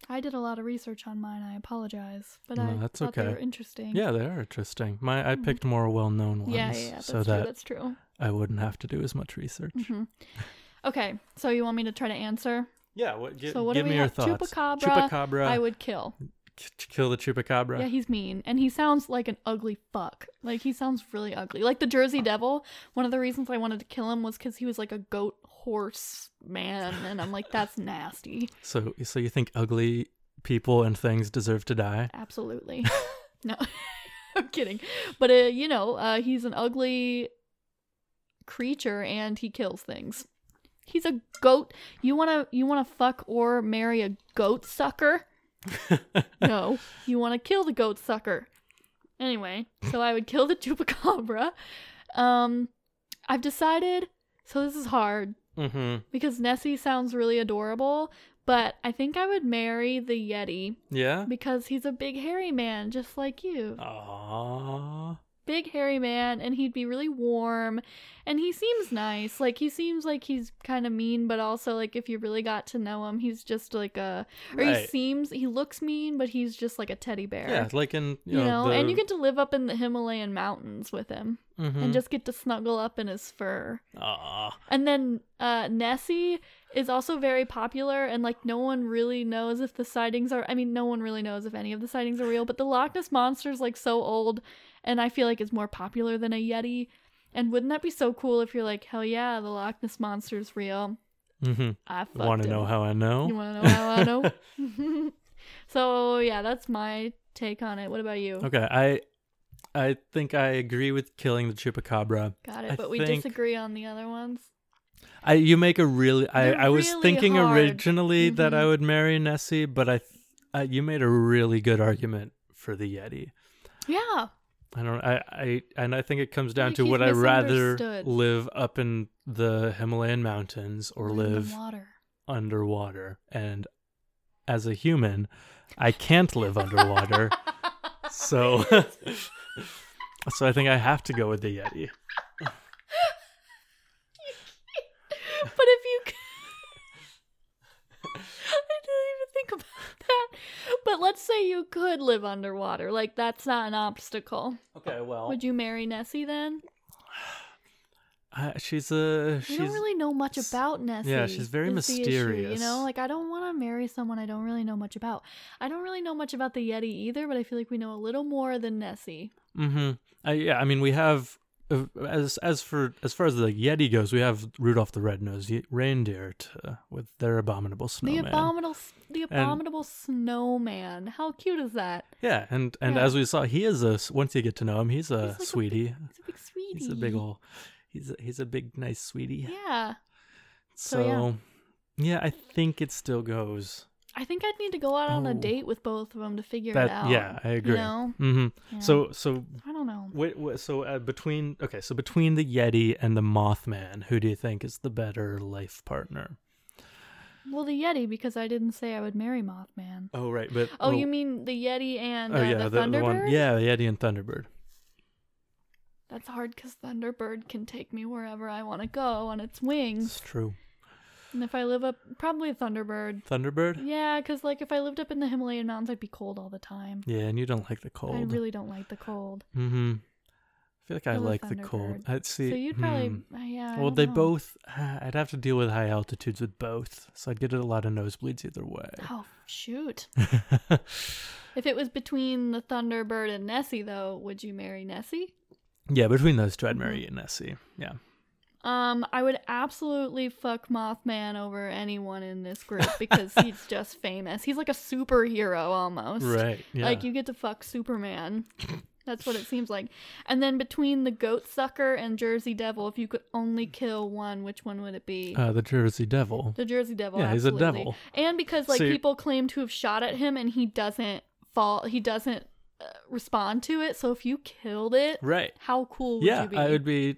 I did a lot of research on mine. I apologize, but No, I that's thought they okay. were interesting. Yeah, they are interesting. My I Mhm. picked more well-known ones yeah, yeah, yeah. That's so true. that That's true. I wouldn't have to do as much research. hmm Okay, so you want me to try to answer? Yeah, what, gi- so what give do we me have? thoughts. Chupacabra. Chupacabra. I would kill. k- kill the chupacabra. Yeah, he's mean, and he sounds like an ugly fuck. Like he sounds really ugly. Like the Jersey Devil. One of the reasons I wanted to kill him was because he was like a goat horse man, and I'm like, that's nasty. So, so you think ugly people and things deserve to die? Absolutely. no, I'm kidding. But uh, you know, uh, he's an ugly creature, and he kills things. He's a goat. You wanna you wanna fuck or marry a goat sucker? no, you want to kill the goat sucker. Anyway, so I would kill the chupacabra. Um, I've decided. So this is hard mm-hmm. because Nessie sounds really adorable, but I think I would marry the Yeti Yeah. because he's a big hairy man, just like you. Aww. Big hairy man, and he'd be really warm, and he seems nice. Like he seems like he's kind of mean, but also like if you really got to know him, he's just like a. Or he seems he looks mean, but he's just like a teddy bear. Yeah, like in you, you know, the, and you get to live up in the Himalayan mountains with him Mhm. and just get to snuggle up in his fur. Aw. And then uh, Nessie is also very popular, and like no one really knows if the sightings are. I mean, no one really knows if any of the sightings are real. But the Loch Ness monster is like so old, and I feel like it's more popular than a Yeti. And wouldn't that be so cool if you're like, hell yeah, the Loch Ness monster's real? Mm-hmm. I Want to know how I know? You want to know how I know? so yeah, that's my take on it. What about you? Okay, I I think I agree with killing the chupacabra. Got it. I but we disagree on the other ones. I you make a really I They're I was really thinking hard. originally that I Mhm. would marry Nessie, but I th- uh, you made a really good argument for the Yeti. Yeah. I don't I I and I think it comes down to would I rather live up in the Himalayan mountains or live the water. underwater and as a human I can't live underwater. so so I think I have to go with the Yeti. but if you c- I didn't even think about that. But let's say you could live underwater. Like that's not an obstacle. Okay, well, Would you marry Nessie then? uh, she's a We don't really know much about Nessie. yeah, she's very is the issue, mysterious. you know, like I don't want to marry someone I don't really know much about. I don't really know much about the Yeti either, but I feel like we know a little more than Nessie. Mm-hmm. Uh, yeah, I mean, we have as as for as far as the Yeti goes, we have Rudolph the Red-Nosed Reindeer to, uh, with their abominable snowman. The abominable, the abominable snowman. How cute is that? yeah, and and Yeah. as we saw, he is a once you get to know him, he's a He's like a sweetie. He's a big sweetie. he's a big old. He's a, he's a big nice sweetie. Yeah. So, So, yeah. yeah. I think it still goes. I think I'd need to go out on a Oh. date with both of them to figure That it out. yeah, I agree. You know? Mm-hmm. Yeah. So so I don't know. wait, wait, so uh, between okay, so between the Yeti and the Mothman, who do you think is the better life partner? Well, the Yeti because I didn't say I would marry Mothman. Oh right, but Oh, you mean the Yeti and oh uh, yeah, the, the, Thunderbird? yeah, the Yeti and Thunderbird. That's hard because Thunderbird can take me wherever I want to go on its wings. It's true. And if I live up, probably a Thunderbird. Thunderbird. Yeah, because like if I lived up in the Himalayan mountains, I'd be cold all the time. Yeah, and you don't like the cold. I really don't like the cold. Mm-hmm. I feel like I a like the cold. I'd see. so you'd probably, hmm. uh, yeah. I Well, they know. both. I'd have to deal with high altitudes with both, so I'd get a lot of nosebleeds either way. Oh shoot! If it was between the Thunderbird and Nessie, though, would you marry Nessie? yeah, between those two, I'd marry Nessie. Yeah. Um, I would absolutely fuck Mothman over anyone in this group because he's just famous. He's like a superhero almost. Right. Yeah. Like you get to fuck Superman. That's what it seems like. And then between the goat sucker and Jersey Devil, if you could only kill one, which one would it be? Uh, the Jersey Devil. the Jersey Devil. yeah, he's a devil. And because like See- people claim to have shot at him and he doesn't fall, he doesn't uh, respond to it. So if you killed it, Right. how cool would yeah, you be? I would be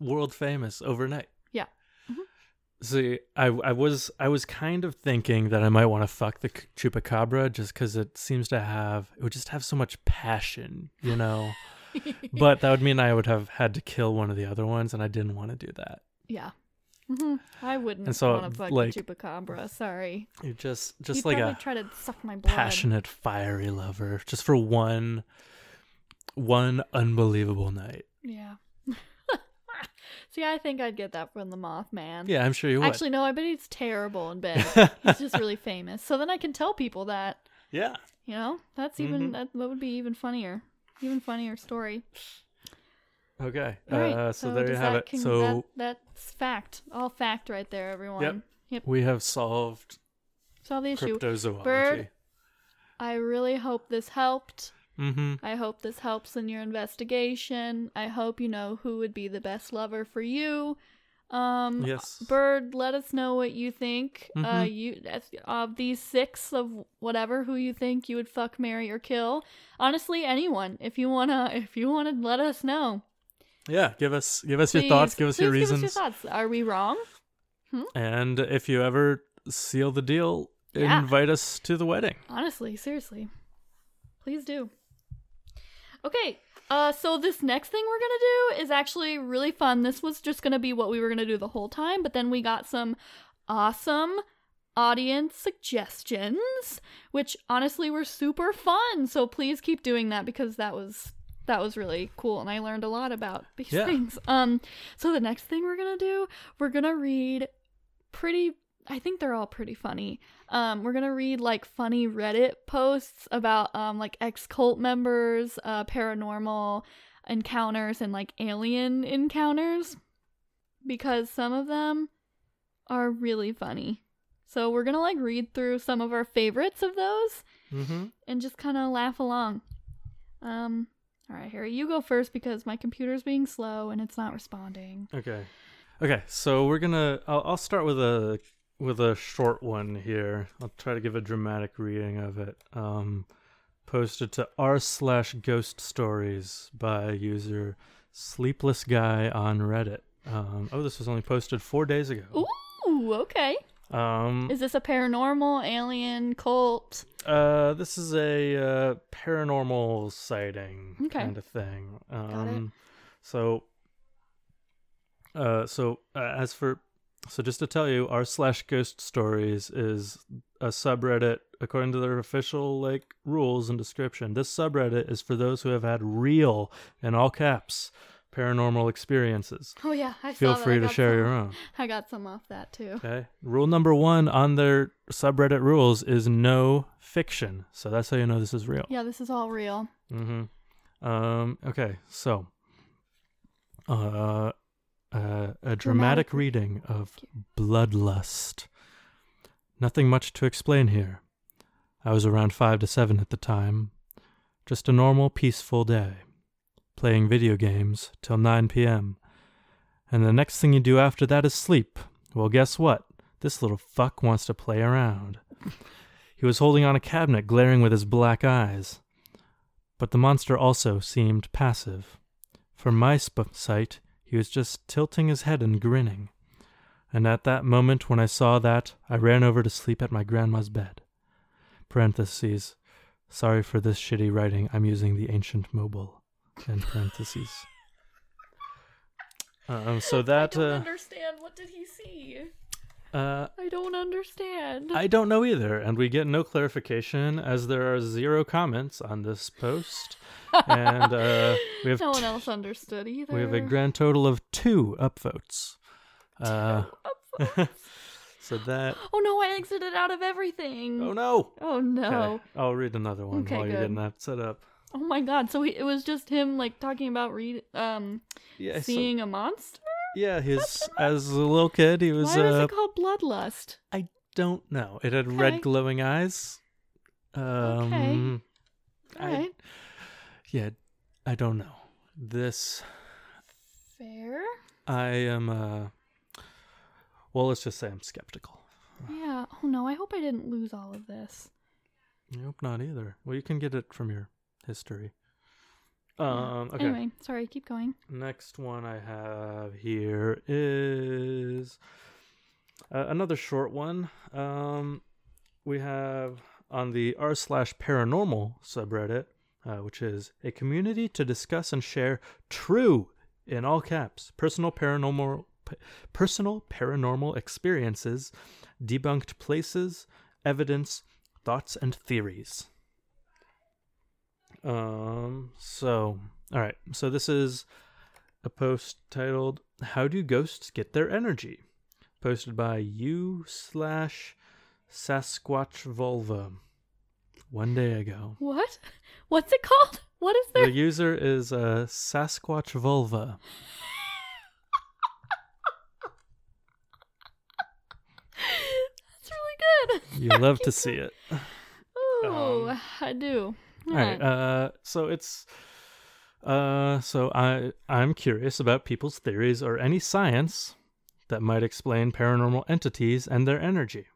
world famous overnight. Yeah. Mhm. See, I I was I was kind of thinking that I might want to fuck the chupacabra just because it seems to have it would just have so much passion, you know. but that would mean I would have had to kill one of the other ones, and I didn't want to do that. yeah. hmm I wouldn't And so, want to fuck like- the chupacabra. Sorry. You just just He'd like a try to suck my blood. passionate, fiery lover, just for one one unbelievable night. Yeah. See, I think I'd get that from the Mothman. Yeah, I'm sure you would. Actually, no, I bet he's terrible in bed. he's just really famous. So then I can tell people that, yeah. you know, that's even Mhm. that, that would be even funnier, even funnier story. Okay. Right, uh, so, there you have it. con- so that, that's fact, all fact right there, everyone. Yep. we have solved Solve the issue. cryptozoology. Bird. I really hope this helped. Mm-hmm. I hope this helps in your investigation. I hope you know who would be the best lover for you. Um, Yes. Bird, let us know what you think. Uh, Mhm. you of these six of whatever who you think you would fuck, marry, or kill. Honestly, anyone. If you wanna, if you wanna, let us know. Yeah. Give us give us your thoughts. Give us please your Give reasons. us your thoughts. Are we wrong? And if you ever seal the deal, Yeah. invite us to the wedding. Honestly, seriously. Please do. Okay, uh, so this next thing we're gonna do is actually really fun. This was just gonna be what we were gonna do the whole time, but then we got some awesome audience suggestions, which honestly were super fun. So please keep doing that because that was that was really cool and I learned a lot about these Yeah. things. Um so the next thing we're gonna do, we're gonna read pretty I think they're all pretty funny. Um, we're gonna read like funny Reddit posts about um like ex cult members, uh, paranormal encounters, and like alien encounters, because some of them are really funny. So we're gonna like read through some of our favorites of those Mm-hmm. and just kind of laugh along. Um, all right, Harry, you go first because my computer's being slow and it's not responding. Okay. Okay. So we're gonna. I'll, I'll start with a with a short one here. I'll try to give a dramatic reading of it. Um, posted to r slash ghost stories by user sleepless guy on Reddit. Um, oh, this was only posted four days ago. Ooh, okay. Um, Is this a paranormal, alien, cult? Uh, this is a uh, paranormal sighting Okay. kind of thing. Got it. Um, so, uh, so uh, as for, so just to tell you, r slash ghost stories is a subreddit according to their official like rules and description. This subreddit is for those who have had real, in all caps, paranormal experiences. Oh yeah, I Feel saw that. free I to share some. your own. I got some off that too. Okay. Rule number one on their subreddit rules is no fiction. So that's how you know this is real. Yeah, this is all real. Mm-hmm. Um. Okay. So, uh, uh, a dramatic reading of Bloodlust. Nothing much to explain here. I was around five to seven at the time. Just a normal, peaceful day. Playing video games till 9 p.m. And the next thing you do after that is sleep. Well, guess what? This little fuck wants to play around. He was holding on a cabinet, glaring with his black eyes. But the monster also seemed passive. From my sp- sight, he was just tilting his head and grinning. And at that moment when I saw that, I ran over to sleep at my grandma's bed. Parentheses. Sorry for this shitty writing. I'm using the ancient mobile. End parentheses. Um, so that I don't uh, understand. What did he see? Uh, I don't understand. I don't know either, and we get no clarification as there are zero comments on this post, and uh, we have no one else understood either. we have a grand total of two upvotes. Two Uh, so that oh no, I exited out of everything. oh no. Oh no. Okay, I'll read another one Okay, while you're getting that set up. Oh my god. So he, it was just him like talking about read um Yeah, so- seeing a monster? Yeah. His as a little kid, he was. Why was uh, it called bloodlust? I don't know. It had Okay. red glowing eyes. Um, I- Alright. yeah, I don't know. This Fair. I am uh well, let's just say I'm skeptical. Yeah. Oh no, I hope I didn't lose all of this. I hope not either. Well, you can get it from your history. Um okay. Anyway, sorry, keep going. Next one I have here is uh, another short one. Um, we have on the r slash paranormal subreddit, uh, which is a community to discuss and share true in all caps personal paranormal p- personal paranormal experiences, debunked places, evidence, thoughts, and theories. Um. So, all right. So this is a post titled "How Do Ghosts Get Their Energy?" posted by you slash Sasquatch Vulva one day ago. What? What's it called? What is there? The user is uh, Sasquatch Vulva. That's really good. You love to see it. Oh, Um, I do. All right. Uh, so it's uh, so I I'm curious about people's theories or any science that might explain paranormal entities and their energy.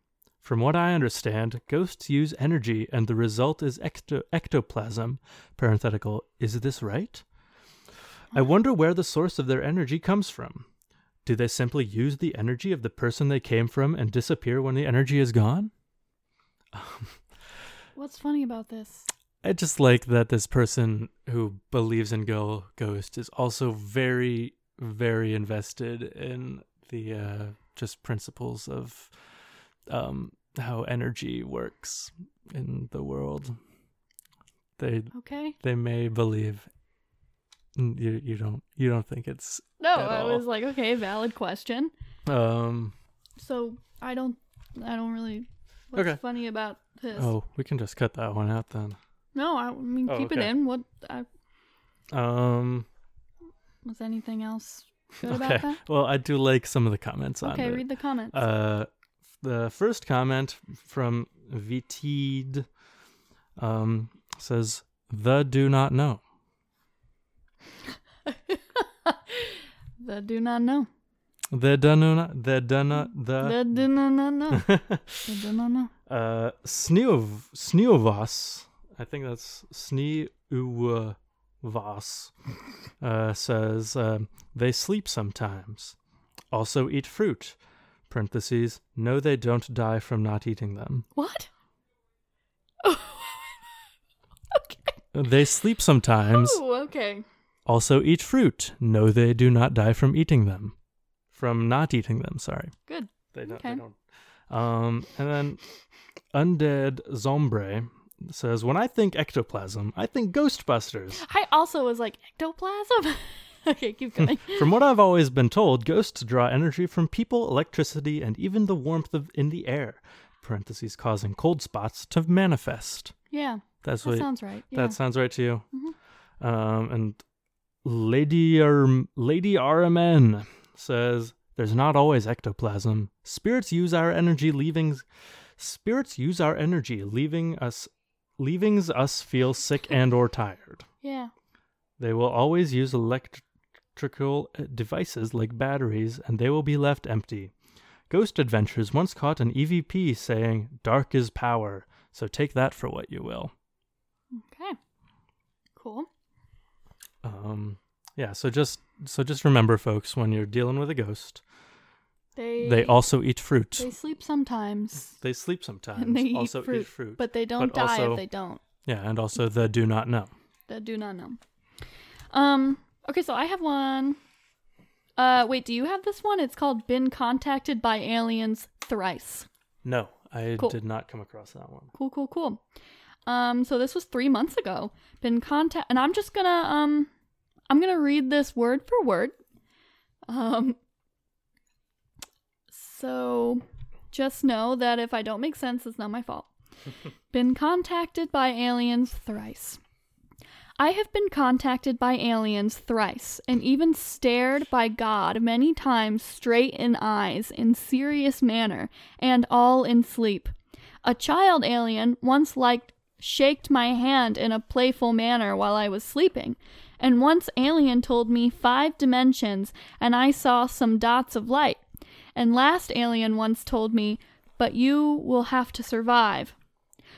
From what I understand, ghosts use energy, and the result is ecto- ectoplasm. Parenthetical. Is this right? I wonder where the source of their energy comes from. Do they simply use the energy of the person they came from and disappear when the energy is gone? What's funny about this? I just like that this person who believes in go ghost is also very, very invested in the uh, just principles of um, how energy works in the world. They Okay. they may believe you you don't you don't think it's No, I all. was like, okay, valid question. um So I don't, I don't really. What's Okay. funny about this? oh we can just cut that one out then No, I mean Oh, keep it in. What? I, um was anything else good about that? well I do like some of the comments on Okay, it. read the comments. Uh, the first comment from Vitid um, says, "The do not know." the do not know. The do not. Know. The do not. The The. do not know. know. The do not know. uh, Sneov Sneovas. I think that's Sneuvas. Uh, says um, they sleep sometimes. Also eat fruit. Parentheses. No, they don't die from not eating them. What? okay. They sleep sometimes. Ooh, okay. Also eat fruit. No, they do not die from eating them. From not eating them, sorry. Good. They don't. Okay. They don't. Um, and then Undead Zombre says, "When I think ectoplasm, I think Ghostbusters. I also was like ectoplasm. okay, keep going. From what I've always been told, ghosts draw energy from people, electricity, and even the warmth of in the air. Parentheses causing cold spots to manifest. Yeah, That's that what. sounds right. Yeah. That sounds right to you. Mhm. Um, and Lady R- Lady RMN says there's not always ectoplasm. Spirits use our energy, leaving spirits use our energy, leaving us leavings us feel sick and or tired. yeah. They will always use electrical uh, devices like batteries, and they will be left empty. Ghost Adventures once caught an EVP saying, "Dark is power." So take that for what you will. Okay. Cool. Um, yeah. So just so just remember, folks, when you're dealing with a ghost, They they also eat fruit. they sleep sometimes, They sleep sometimes. And they eat also fruit, eat fruit. but they don't But die also- if they don't. yeah, and also the do not know. That do not know. Um. Okay, so I have one. Uh, wait. Do you have this one? It's called "Been Contacted by Aliens Thrice." No, I Cool. did not come across that one. Cool, cool, cool. Um, so this was three months ago. Been contact, and I'm just gonna um, I'm gonna read this word for word. Um. So, just know that if I don't make sense, it's not my fault. been contacted by aliens thrice. I have been contacted by aliens thrice, and even stared by God many times straight in eyes in serious manner, and all in sleep. A child alien once liked shaked my hand in a playful manner while I was sleeping, And once Alien told me five dimensions and I saw some dots of light. And last Alien once told me, but you will have to survive.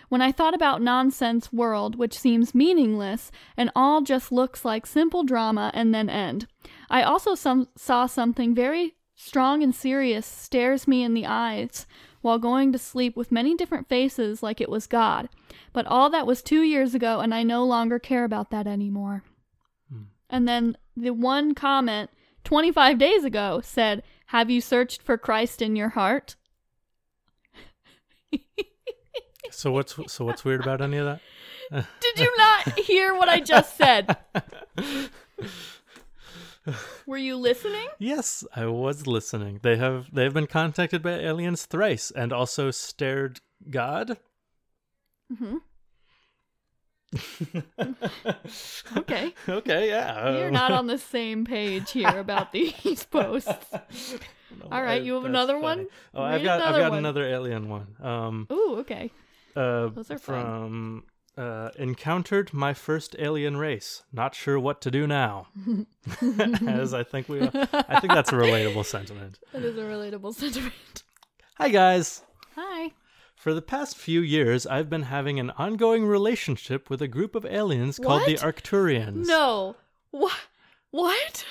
When I thought about nonsense world, which seems meaningless and all just looks like simple drama and then end, I also some, saw something very strong and serious stares me in the eyes while going to sleep with many different faces like it was God. But all that was two years ago, and I no longer care about that anymore. Hmm. And then the one comment 25 days ago said, Have you searched for Christ in your heart? So what's so what's weird about any of that? Did you not hear what I just said? Were you listening? Yes, I was listening. They have they have been contacted by aliens thrice and also stared God. hmm Okay. okay, yeah. You're um, not on the same page here about these posts. no, All right, I- you have another funny. one? Oh, I've Read got I've another got one. another alien one. Um, Ooh, okay. uh, Those are fun. from uh, encountered my first alien race. Not sure what to do now. As I think we, I think that's a relatable sentiment. That is a relatable sentiment. Hi guys. Hi. For the past few years, I've been having an ongoing relationship with a group of aliens called the Arcturians. No. What? What?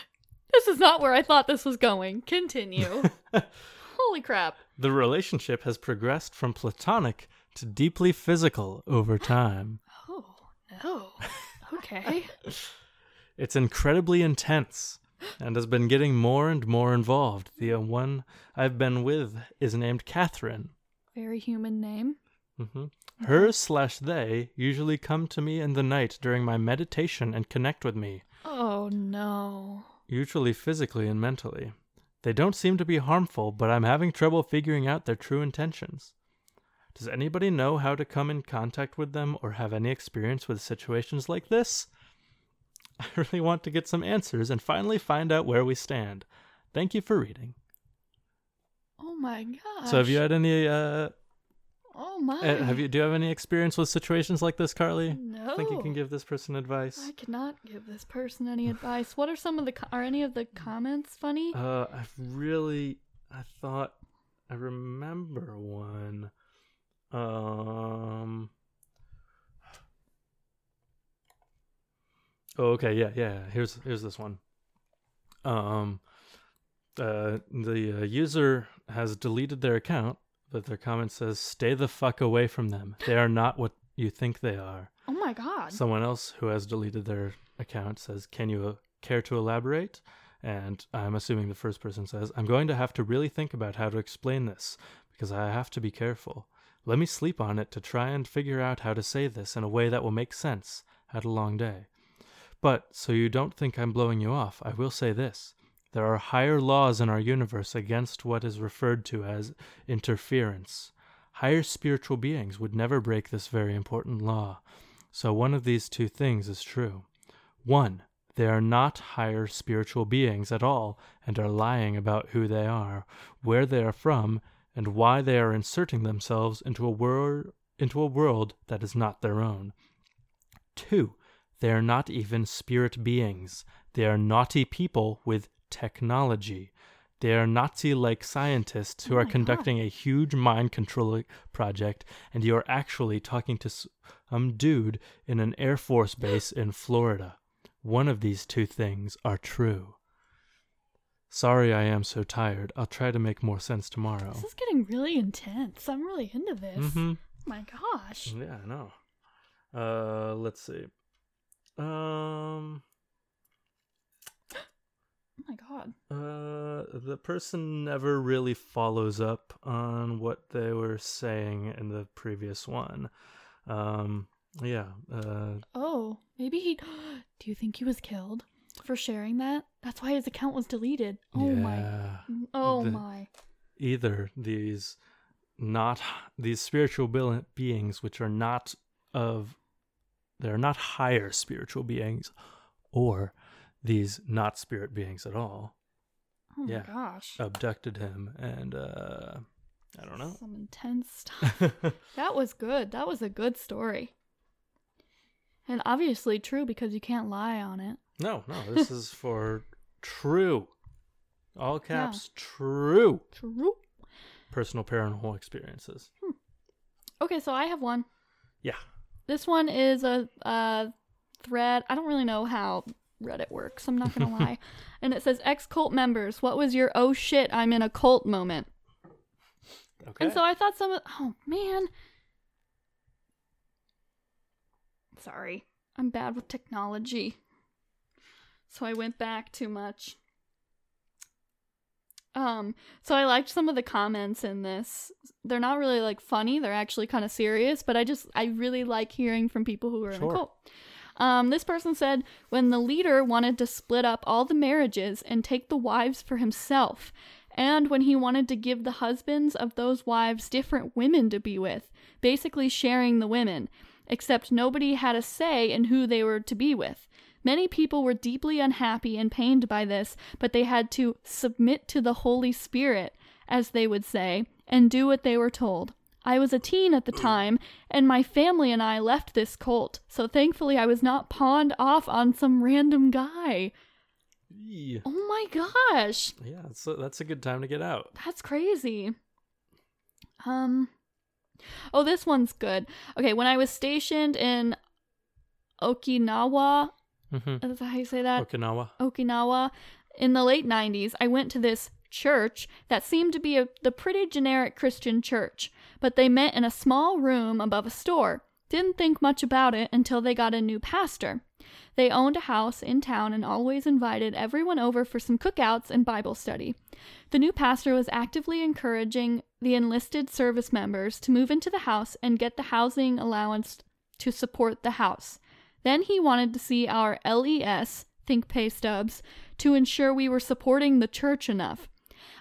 This is not where I thought this was going. Continue. Holy crap. The relationship has progressed from platonic to deeply physical over time. Oh, no. Okay. It's incredibly intense and has been getting more and more involved. The one I've been with is named Catherine. Very human name. Mm-hmm. Her slash they usually come to me in the night during my meditation and connect with me, Oh, no. usually physically and mentally. They don't seem to be harmful, but I'm having trouble figuring out their true intentions. Does anybody know how to come in contact with them or have any experience with situations like this? I really want to get some answers and finally find out where we stand. Thank you for reading. Oh, my gosh. So, have you had any? Uh, Oh, my. uh, have you? Do you have any experience with situations like this, Carly? No. Think you can give this person advice? I cannot give this person any advice. What are some of the are any of the comments funny? Uh, I really, I thought I remember one. Um. Oh, okay, yeah, yeah. Here's here's this one. Um, uh, the uh, user has deleted their account, but their comment says, "Stay the fuck away from them. They are not what you think they are." oh my god. Someone else who has deleted their account says, "Can you uh, care to elaborate?" And I'm assuming the first person says, "I'm going to have to really think about how to explain this because I have to be careful. Let me sleep on it to try and figure out how to say this in a way that will make sense. Had a long day." But so you don't think I'm blowing you off, I will say this. There are higher laws in our universe against what is referred to as interference. Higher spiritual beings would never break this very important law. So one of these two things is true. One, they are not higher spiritual beings at all and are lying about who they are, where they are from, and why they are inserting themselves into a world into a world that is not their own. Two, they are not even spirit beings. They are naughty people with technology. They are Nazi like scientists who Oh are my God. conducting a huge mind control project, and you are actually talking to some dude in an Air Force base in Florida. One of these two things are true. Sorry I am so tired. I'll try to make more sense tomorrow. This is getting really intense. I'm really into this. Mm-hmm. Oh my gosh. Yeah, I know. Uh, let's see. Um, my god. uh, the person never really follows up on what they were saying in the previous one. Um, yeah. Uh, Oh, maybe he. Do you think he was killed for sharing that? That's why his account was deleted. Oh my. Oh The- my. Either these not these spiritual beings, which are not of, they're not higher spiritual beings, or these not spirit beings at all. Oh Yeah. my gosh. abducted him and uh I don't know. Some intense stuff. that was good. That was a good story. And obviously true because you can't lie on it. No, no, this is for true. All caps, true True. personal paranormal experiences. Okay, so I have one. Yeah. This one is a, a thread. I don't really know how Reddit works. I'm not gonna lie. And it says ex cult members. What was your oh shit I'm in a cult moment? Okay. And so I thought some of oh man. Sorry. I'm bad with technology. So I went back too much. Um, so I liked some of the comments in this. They're not really like funny, they're actually kind of serious, but I just I really like hearing from people who are in a cult. Um, this person said when the leader wanted to split up all the marriages and take the wives for himself, and when he wanted to give the husbands of those wives different women to be with, basically sharing the women, except nobody had a say in who they were to be with. Many people were deeply unhappy and pained by this, but they had to submit to the Holy Spirit, as they would say, and do what they were told. I was a teen at the time, and my family and I left this cult, so thankfully I was not pawned off on some random guy. Oh my gosh, yeah that's, a, that's a good time to get out. that's crazy. Um, oh, this one's good. Okay, when I was stationed in Okinawa, Mm-hmm. is that how you say that? Okinawa. Okinawa in the late 90s, I went to this church that seemed to be a, the pretty generic Christian church, but they met in a small room above a store. Didn't think much about it until they got a new pastor. They owned a house in town and always invited everyone over for some cookouts and Bible study. The new pastor was actively encouraging the enlisted service members to move into the house and get the housing allowance to support the house. Then he wanted to see our LES, think pay stubs, to ensure we were supporting the church enough.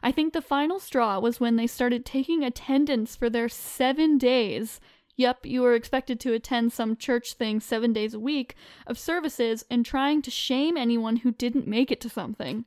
I think the final straw was when they started taking attendance for their seven days. Yup, you were expected to attend some church thing seven days a week of services and trying to shame anyone who didn't make it to something.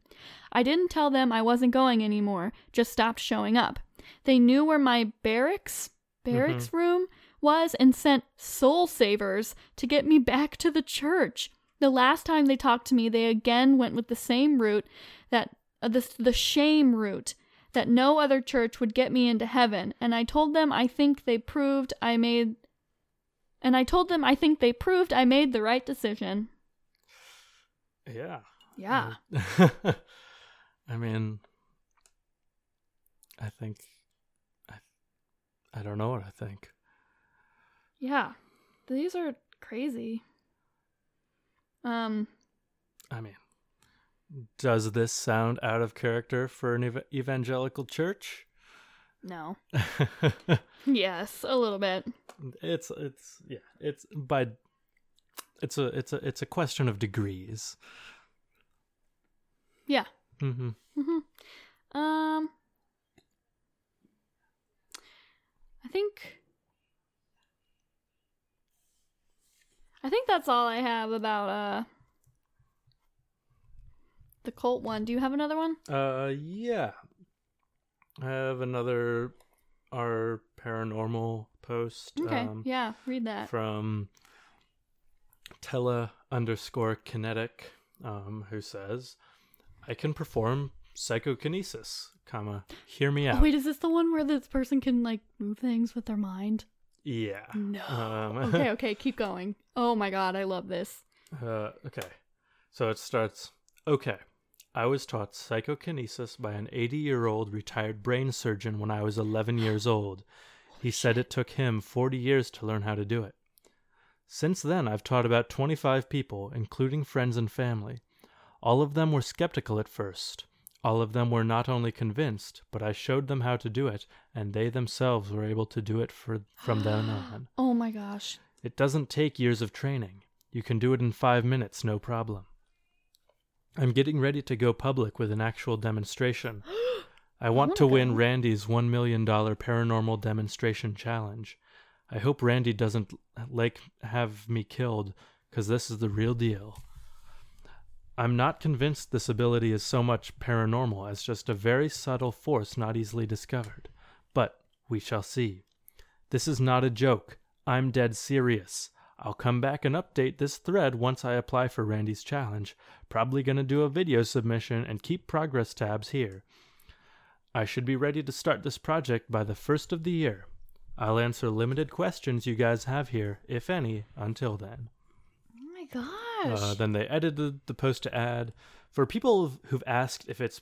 I didn't tell them I wasn't going anymore, just stopped showing up. They knew where my barracks, barracks mm-hmm. room was and sent soul savers to get me back to the church. The last time they talked to me, they again went with the same route that the the shame route that no other church would get me into heaven, and I told them I think they proved I made and I told them I think they proved I made the right decision. Yeah. Yeah. Uh, I mean, I think, I, I don't know what I think. Yeah. These are crazy. Um I mean, does this sound out of character for an ev- evangelical church? no. Yes, a little bit. it's it's yeah, it's by it's a it's a it's a question of degrees. Yeah. hmm Mm-hmm. Um, I think. I think that's all I have about uh the cult one. Do you have another one? Uh, yeah. I have another our paranormal post. Okay, um, yeah, read that. from Tella underscore kinetic, um, who says, I can perform psychokinesis, comma, hear me out. Oh, wait, is this the one where this person can like move things with their mind? yeah. No. Um, okay, okay, keep going. Oh my god, I love this. Uh, okay. So it starts, okay. I was taught psychokinesis by an 80 year old retired brain surgeon when I was 11 years old. He said it took him 40 years to learn how to do it. Since then, I've taught about 25 people, including friends and family. All of them were skeptical at first. All of them were not only convinced, but I showed them how to do it, and they themselves were able to do it for, from then on. Oh my gosh. It doesn't take years of training. You can do it in five minutes, no problem. I'm getting ready to go public with an actual demonstration. I want to win. Randi's $1 million paranormal demonstration challenge. I hope Randi doesn't like have me killed, because this is the real deal. I'm not convinced this ability is so much paranormal as just a very subtle force not easily discovered. But we shall see. This is not a joke. I'm dead serious. I'll come back and update this thread once I apply for Randi's challenge. Probably gonna do a video submission and keep progress tabs here. I should be ready to start this project by the first of the year. I'll answer limited questions you guys have here, if any, until then. Oh my gosh. Uh, then they edited the post to add for people who've asked if it's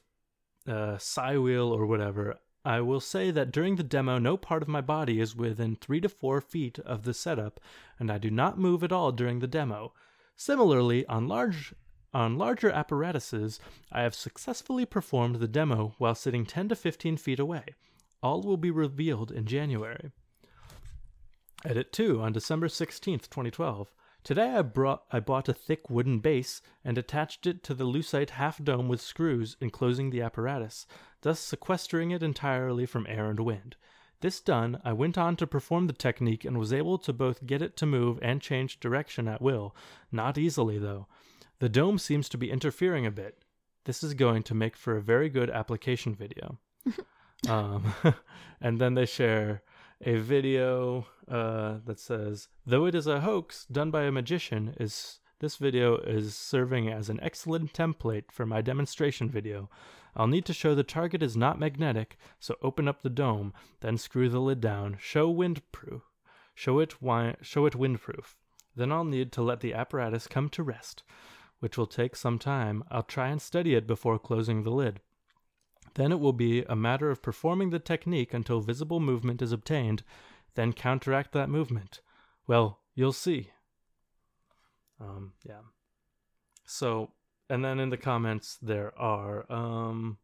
uh, psi wheel or whatever. I will say that during the demo, no part of my body is within three to four feet of the setup, and I do not move at all during the demo. Similarly, on large on larger apparatuses, I have successfully performed the demo while sitting 10 to 15 feet away. All will be revealed in January. Edit 2 on December 16th, 2012. Today I brought I bought a thick wooden base and attached it to the lucite half dome with screws enclosing the apparatus, thus sequestering it entirely from air and wind. This done, I went on to perform the technique and was able to both get it to move and change direction at will. Not easily, though. The dome seems to be interfering a bit. This is going to make for a very good application video. um, and then they share a video uh, that says, "Though it is a hoax done by a magician, is this video is serving as an excellent template for my demonstration video. I'll need to show the target is not magnetic, so open up the dome, then screw the lid down. Show windproof. Show it wi- show it windproof. Then I'll need to let the apparatus come to rest, which will take some time. I'll try and steady it before closing the lid." Then it will be a matter of performing the technique until visible movement is obtained, then counteract that movement. Well, you'll see. Um, yeah. So, and then in the comments there are um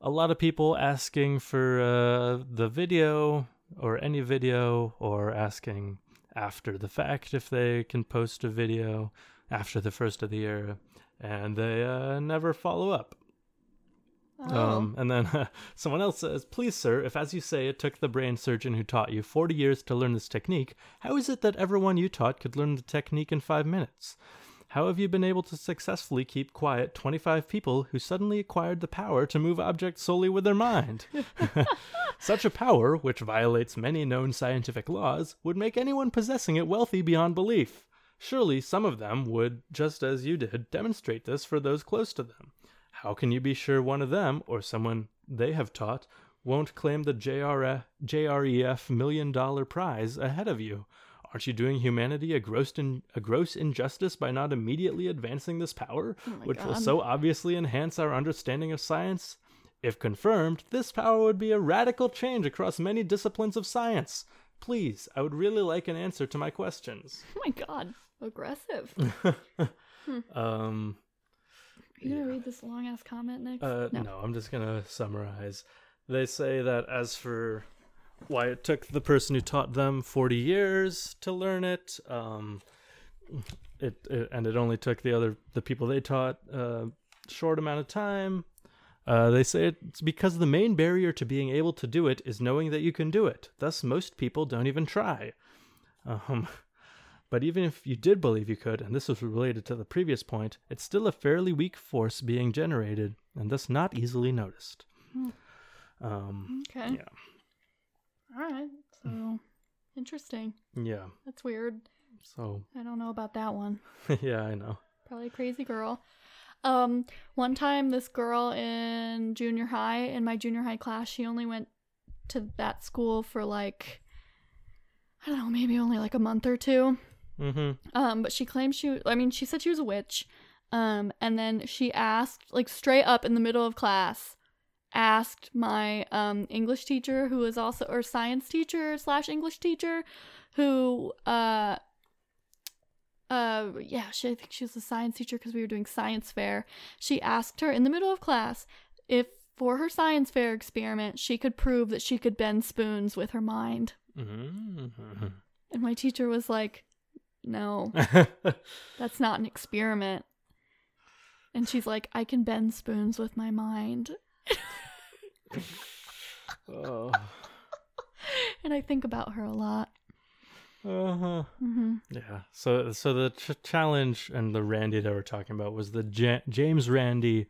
a lot of people asking for uh, the video or any video or asking after the fact if they can post a video after the first of the year and they uh, never follow up. Oh. Um, and then uh, someone else says, Please, sir, if as you say it took the brain surgeon who taught you 40 years to learn this technique, how is it that everyone you taught could learn the technique in five minutes? How have you been able to successfully keep quiet 25 people who suddenly acquired the power to move objects solely with their mind? Such a power, which violates many known scientific laws, would make anyone possessing it wealthy beyond belief. Surely some of them would, just as you did, demonstrate this for those close to them. How can you be sure one of them, or someone they have taught, won't claim the JRF, JREF million dollar prize ahead of you? Aren't you doing humanity a gross, in, a gross injustice by not immediately advancing this power, Oh which will so obviously enhance our understanding of science? If confirmed, this power would be a radical change across many disciplines of science. Please, I would really like an answer to my questions. Oh my god. Aggressive. Um, Are you gonna Yeah. read this long ass comment next? Uh, no. I'm just gonna summarize. They say that as for why it took the person who taught them 40 years to learn it, um, it, it and it only took the other the people they taught a short amount of time. Uh, they say it's because the main barrier to being able to do it is knowing that you can do it. Thus, most people don't even try. Um, but even if you did believe you could, and this was related to the previous point, it's still a fairly weak force being generated, and thus not easily noticed. Hmm. Um, Okay. yeah, All right. So interesting. yeah. That's weird. So, I don't know about that one. yeah, I know. Probably a crazy girl. Um, one time this girl in junior high, in my junior high class, she only went to that school for like I don't know, maybe only like a month or two. Mm-hmm. Um, but she claimed she I mean, she said she was a witch. Um, and then she asked like straight up in the middle of class, asked my um English teacher who was also or science teacher slash English teacher, who uh uh yeah she I think she was a science teacher because we were doing science fair. She asked her in the middle of class if for her science fair experiment she could prove that she could bend spoons with her mind. Mm-hmm. And my teacher was like, "No, that's not an experiment." And she's like, "I can bend spoons with my mind." oh. And I think about her a lot. Uh-huh. hmm Yeah. So so the ch- challenge and the Randi that we're talking about was the Ja- James Randi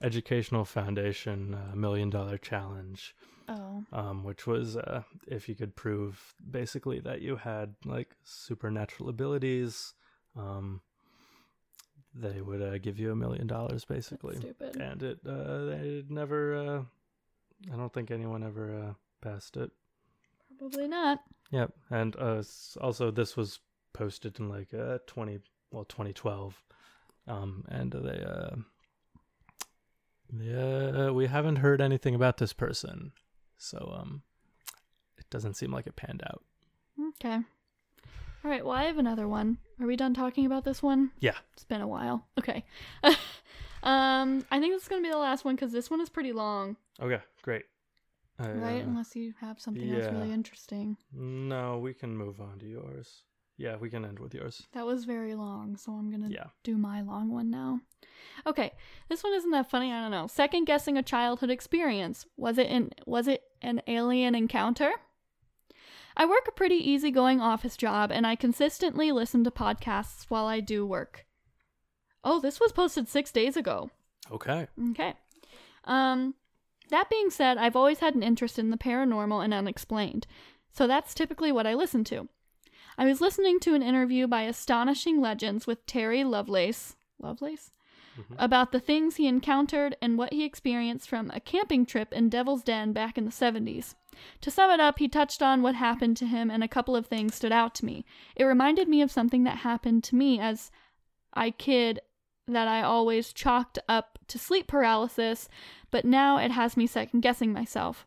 Educational Foundation uh, Million Dollar Challenge. Oh. um, which was uh, if you could prove basically that you had like supernatural abilities, um, they would uh, give you a million dollars basically. That's stupid. And it uh, they never. Uh, I don't think anyone ever uh, passed it. Probably not. Yep, and uh, also this was posted in like uh, twenty well twenty twelve, um, and they uh, yeah we haven't heard anything about this person, so um, it doesn't seem like it panned out. Okay. All right. Well, I have another one. Are we done talking about this one? Yeah. It's been a while. Okay. um, I think this is gonna be the last one because this one is pretty long, Okay, great. Uh, right? Unless you have something else really interesting. No, we can move on to yours. Yeah, we can end with yours. That was very long, so I'm gonna Yeah. do my long one now. Okay, this one isn't that funny. I don't know. Second guessing a childhood experience. Was it an was it an alien encounter? I work a pretty easygoing office job, and I consistently listen to podcasts while I do work. Oh, this was posted six days ago. Okay. Okay. Um, that being said, I've always had an interest in the paranormal and unexplained, so that's typically what I listen to. I was listening to an interview by Astonishing Legends with Terry Lovelace. Lovelace? Mhm. About the things he encountered and what he experienced from a camping trip in Devil's Den back in the 70s. To sum it up, he touched on what happened to him, and a couple of things stood out to me. It reminded me of something that happened to me as I kid that I always chalked up to sleep paralysis, but now it has me second guessing myself.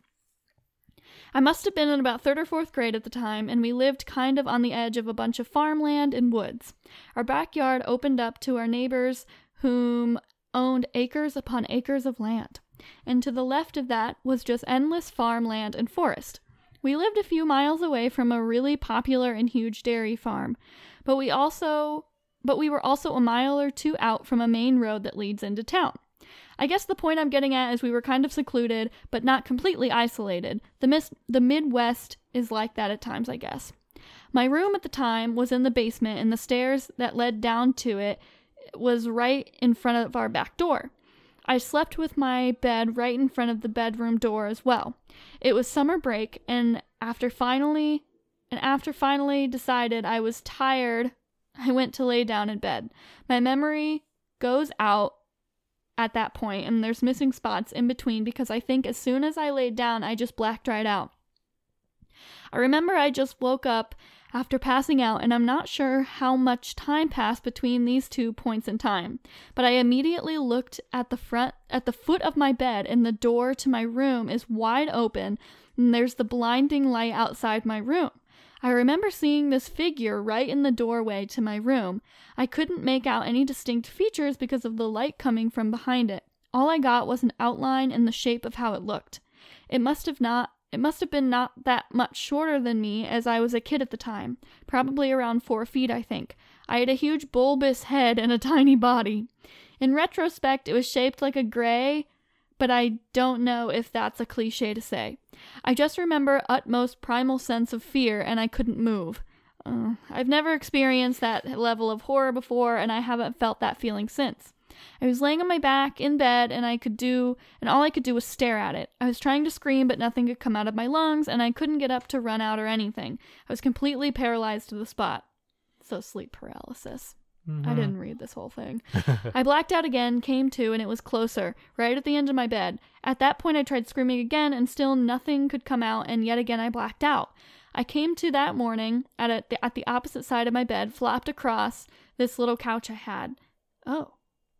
I must have been in about third or fourth grade at the time, and we lived kind of on the edge of a bunch of farmland and woods. Our backyard opened up to our neighbors, whom owned acres upon acres of land, and to the left of that was just endless farmland and forest. We lived a few miles away from a really popular and huge dairy farm, but we also but we were also a mile or two out from a main road that leads into town. I guess the point I'm getting at is we were kind of secluded, but not completely isolated. The mis- the Midwest is like that at times, I guess. My room at the time was in the basement, and the stairs that led down to it was right in front of our back door. I slept with my bed right in front of the bedroom door as well. It was summer break, and after finally and after finally decided I was tired, I went to lay down in bed. My memory goes out at that point, and there's missing spots in between because I think as soon as I laid down, I just blacked right out. I remember I just woke up after passing out, and I'm not sure how much time passed between these two points in time. But I immediately looked at the front, at the foot of my bed, and the door to my room is wide open, and there's the blinding light outside my room. I remember seeing this figure right in the doorway to my room. I couldn't make out any distinct features because of the light coming from behind it. All I got was an outline and the shape of how it looked. It must have not it must have been not that much shorter than me as I was a kid at the time, probably around 4 feet, I think. I had a huge bulbous head and a tiny body. In retrospect, it was shaped like a gray, but I don't know if that's a cliche to say. I just remember utmost primal sense of fear and I couldn't move. Uh, I've never experienced that level of horror before and I haven't felt that feeling since. I was laying on my back in bed and I could do and all I could do was stare at it. I was trying to scream but nothing could come out of my lungs and I couldn't get up to run out or anything. I was completely paralyzed to the spot. So sleep paralysis. I mm-hmm. didn't read this whole thing. I blacked out again, came to, and it was closer, right at the end of my bed. At that point, I tried screaming again, and still nothing could come out, and yet again I blacked out. I came to that morning at, a, at the opposite side of my bed, flopped across this little couch I had. Oh.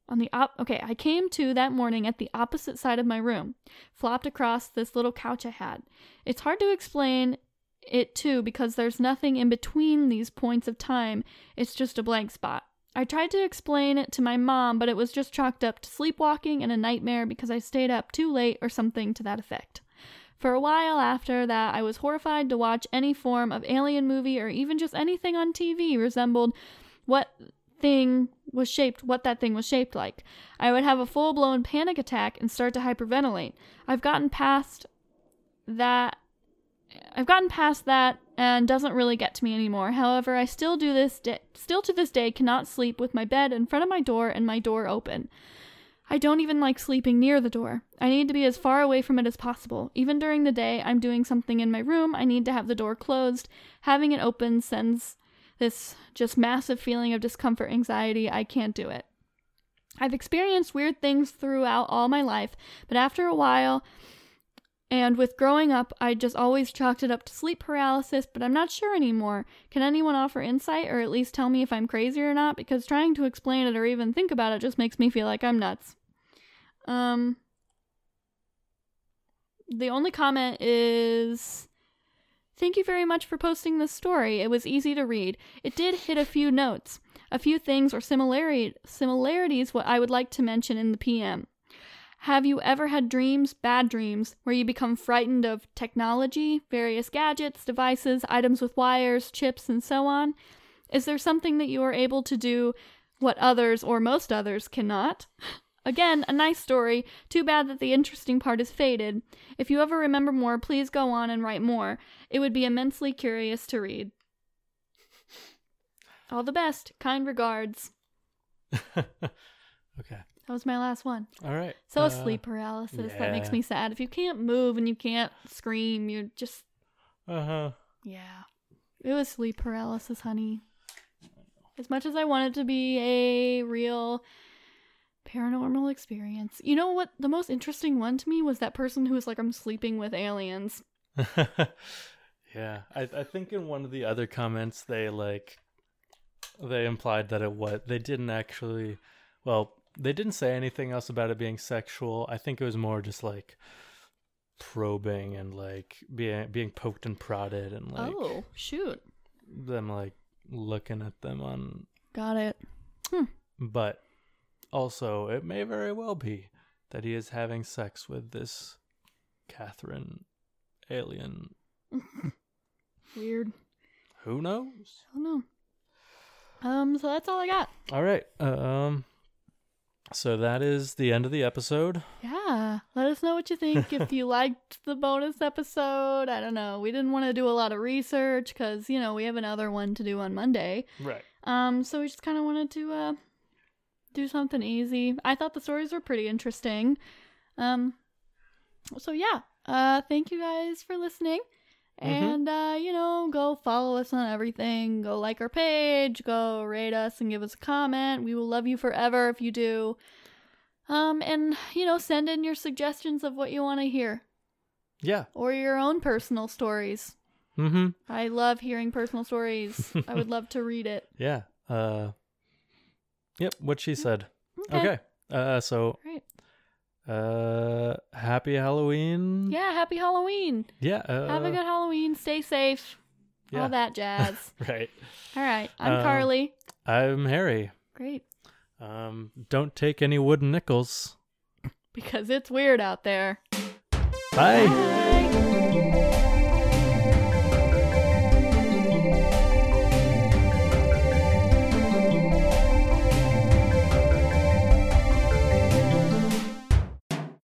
On the op okay, I came to that morning at the opposite side of my room, flopped across this little couch I had. It's hard to explain it too because there's nothing in between these points of time. It's just a blank spot. I tried to explain it to my mom, but it was just chalked up to sleepwalking and a nightmare because I stayed up too late or something to that effect. For a while after that, I was horrified to watch any form of alien movie or even just anything on TV resembled what thing was shaped what that thing was shaped like. I would have a full-blown panic attack and start to hyperventilate. I've gotten past that I've gotten past that and doesn't really get to me anymore. However, I still do this still to this day cannot sleep with my bed in front of my door and my door open. I don't even like sleeping near the door. I need to be as far away from it as possible. Even during the day, I'm doing something in my room, I need to have the door closed. Having it open sends this just massive feeling of discomfort, anxiety. I can't do it. I've experienced weird things throughout all my life, but after a while, and with growing up, I just always chalked it up to sleep paralysis, but I'm not sure anymore. Can anyone offer insight or at least tell me if I'm crazy or not? Because trying to explain it or even think about it just makes me feel like I'm nuts. Um, the only comment is Thank you very much for posting this story. It was easy to read. It did hit a few notes, a few things or similarity, similarities what I would like to mention in the PM. Have you ever had dreams, bad dreams, where you become frightened of technology, various gadgets, devices, items with wires, chips, and so on? Is there something that you are able to do what others or most others cannot? Again, a nice story. Too bad that the interesting part is faded. If you ever remember more, please go on and write more. It would be immensely curious to read. All the best. Kind regards. okay. That was my last one. All right. So uh, sleep paralysis. That makes me sad. If you can't move and you can't scream, you're just Uh-huh. yeah. It was sleep paralysis, honey. As much as I want it to be a real paranormal experience. You know what? The most interesting one to me was that person who was like, I'm sleeping with aliens. yeah. I I think in one of the other comments they like they implied that it was they didn't actually well, they didn't say anything else about it being sexual. I think it was more just like probing and like being being poked and prodded and like oh, shoot. them like looking at them on Got it. but also it may very well be that he is having sex with this Catherine alien. Weird. Who knows? I don't know. Um, so that's all I got. All right. Um so that is the end of the episode. Yeah. Let us know what you think. if you liked the bonus episode, I don't know. We didn't want to do a lot of research because, you know, we have another one to do on Monday. Right. Um, so we just kind of wanted to uh, do something easy. I thought the stories were pretty interesting. Um, so yeah. Uh, thank you guys for listening. Mhm. And uh, you know, go follow us on everything. Go like our page. Go rate us and give us a comment. We will love you forever if you do. Um, and you know, send in your suggestions of what you want to hear Yeah. or your own personal stories. Mm Mhm. I love hearing personal stories. I would love to read it. Yeah. Uh Yep, what she said. Okay. Uh so Great. Uh happy Halloween. Yeah, happy Halloween. Yeah. Uh, Have a good Halloween. Stay safe. yeah. All that jazz. Right. All right. I'm Um, Carly. I'm Harry. Great. Um don't take any wooden nickels. Because it's weird out there. Bye. Bye.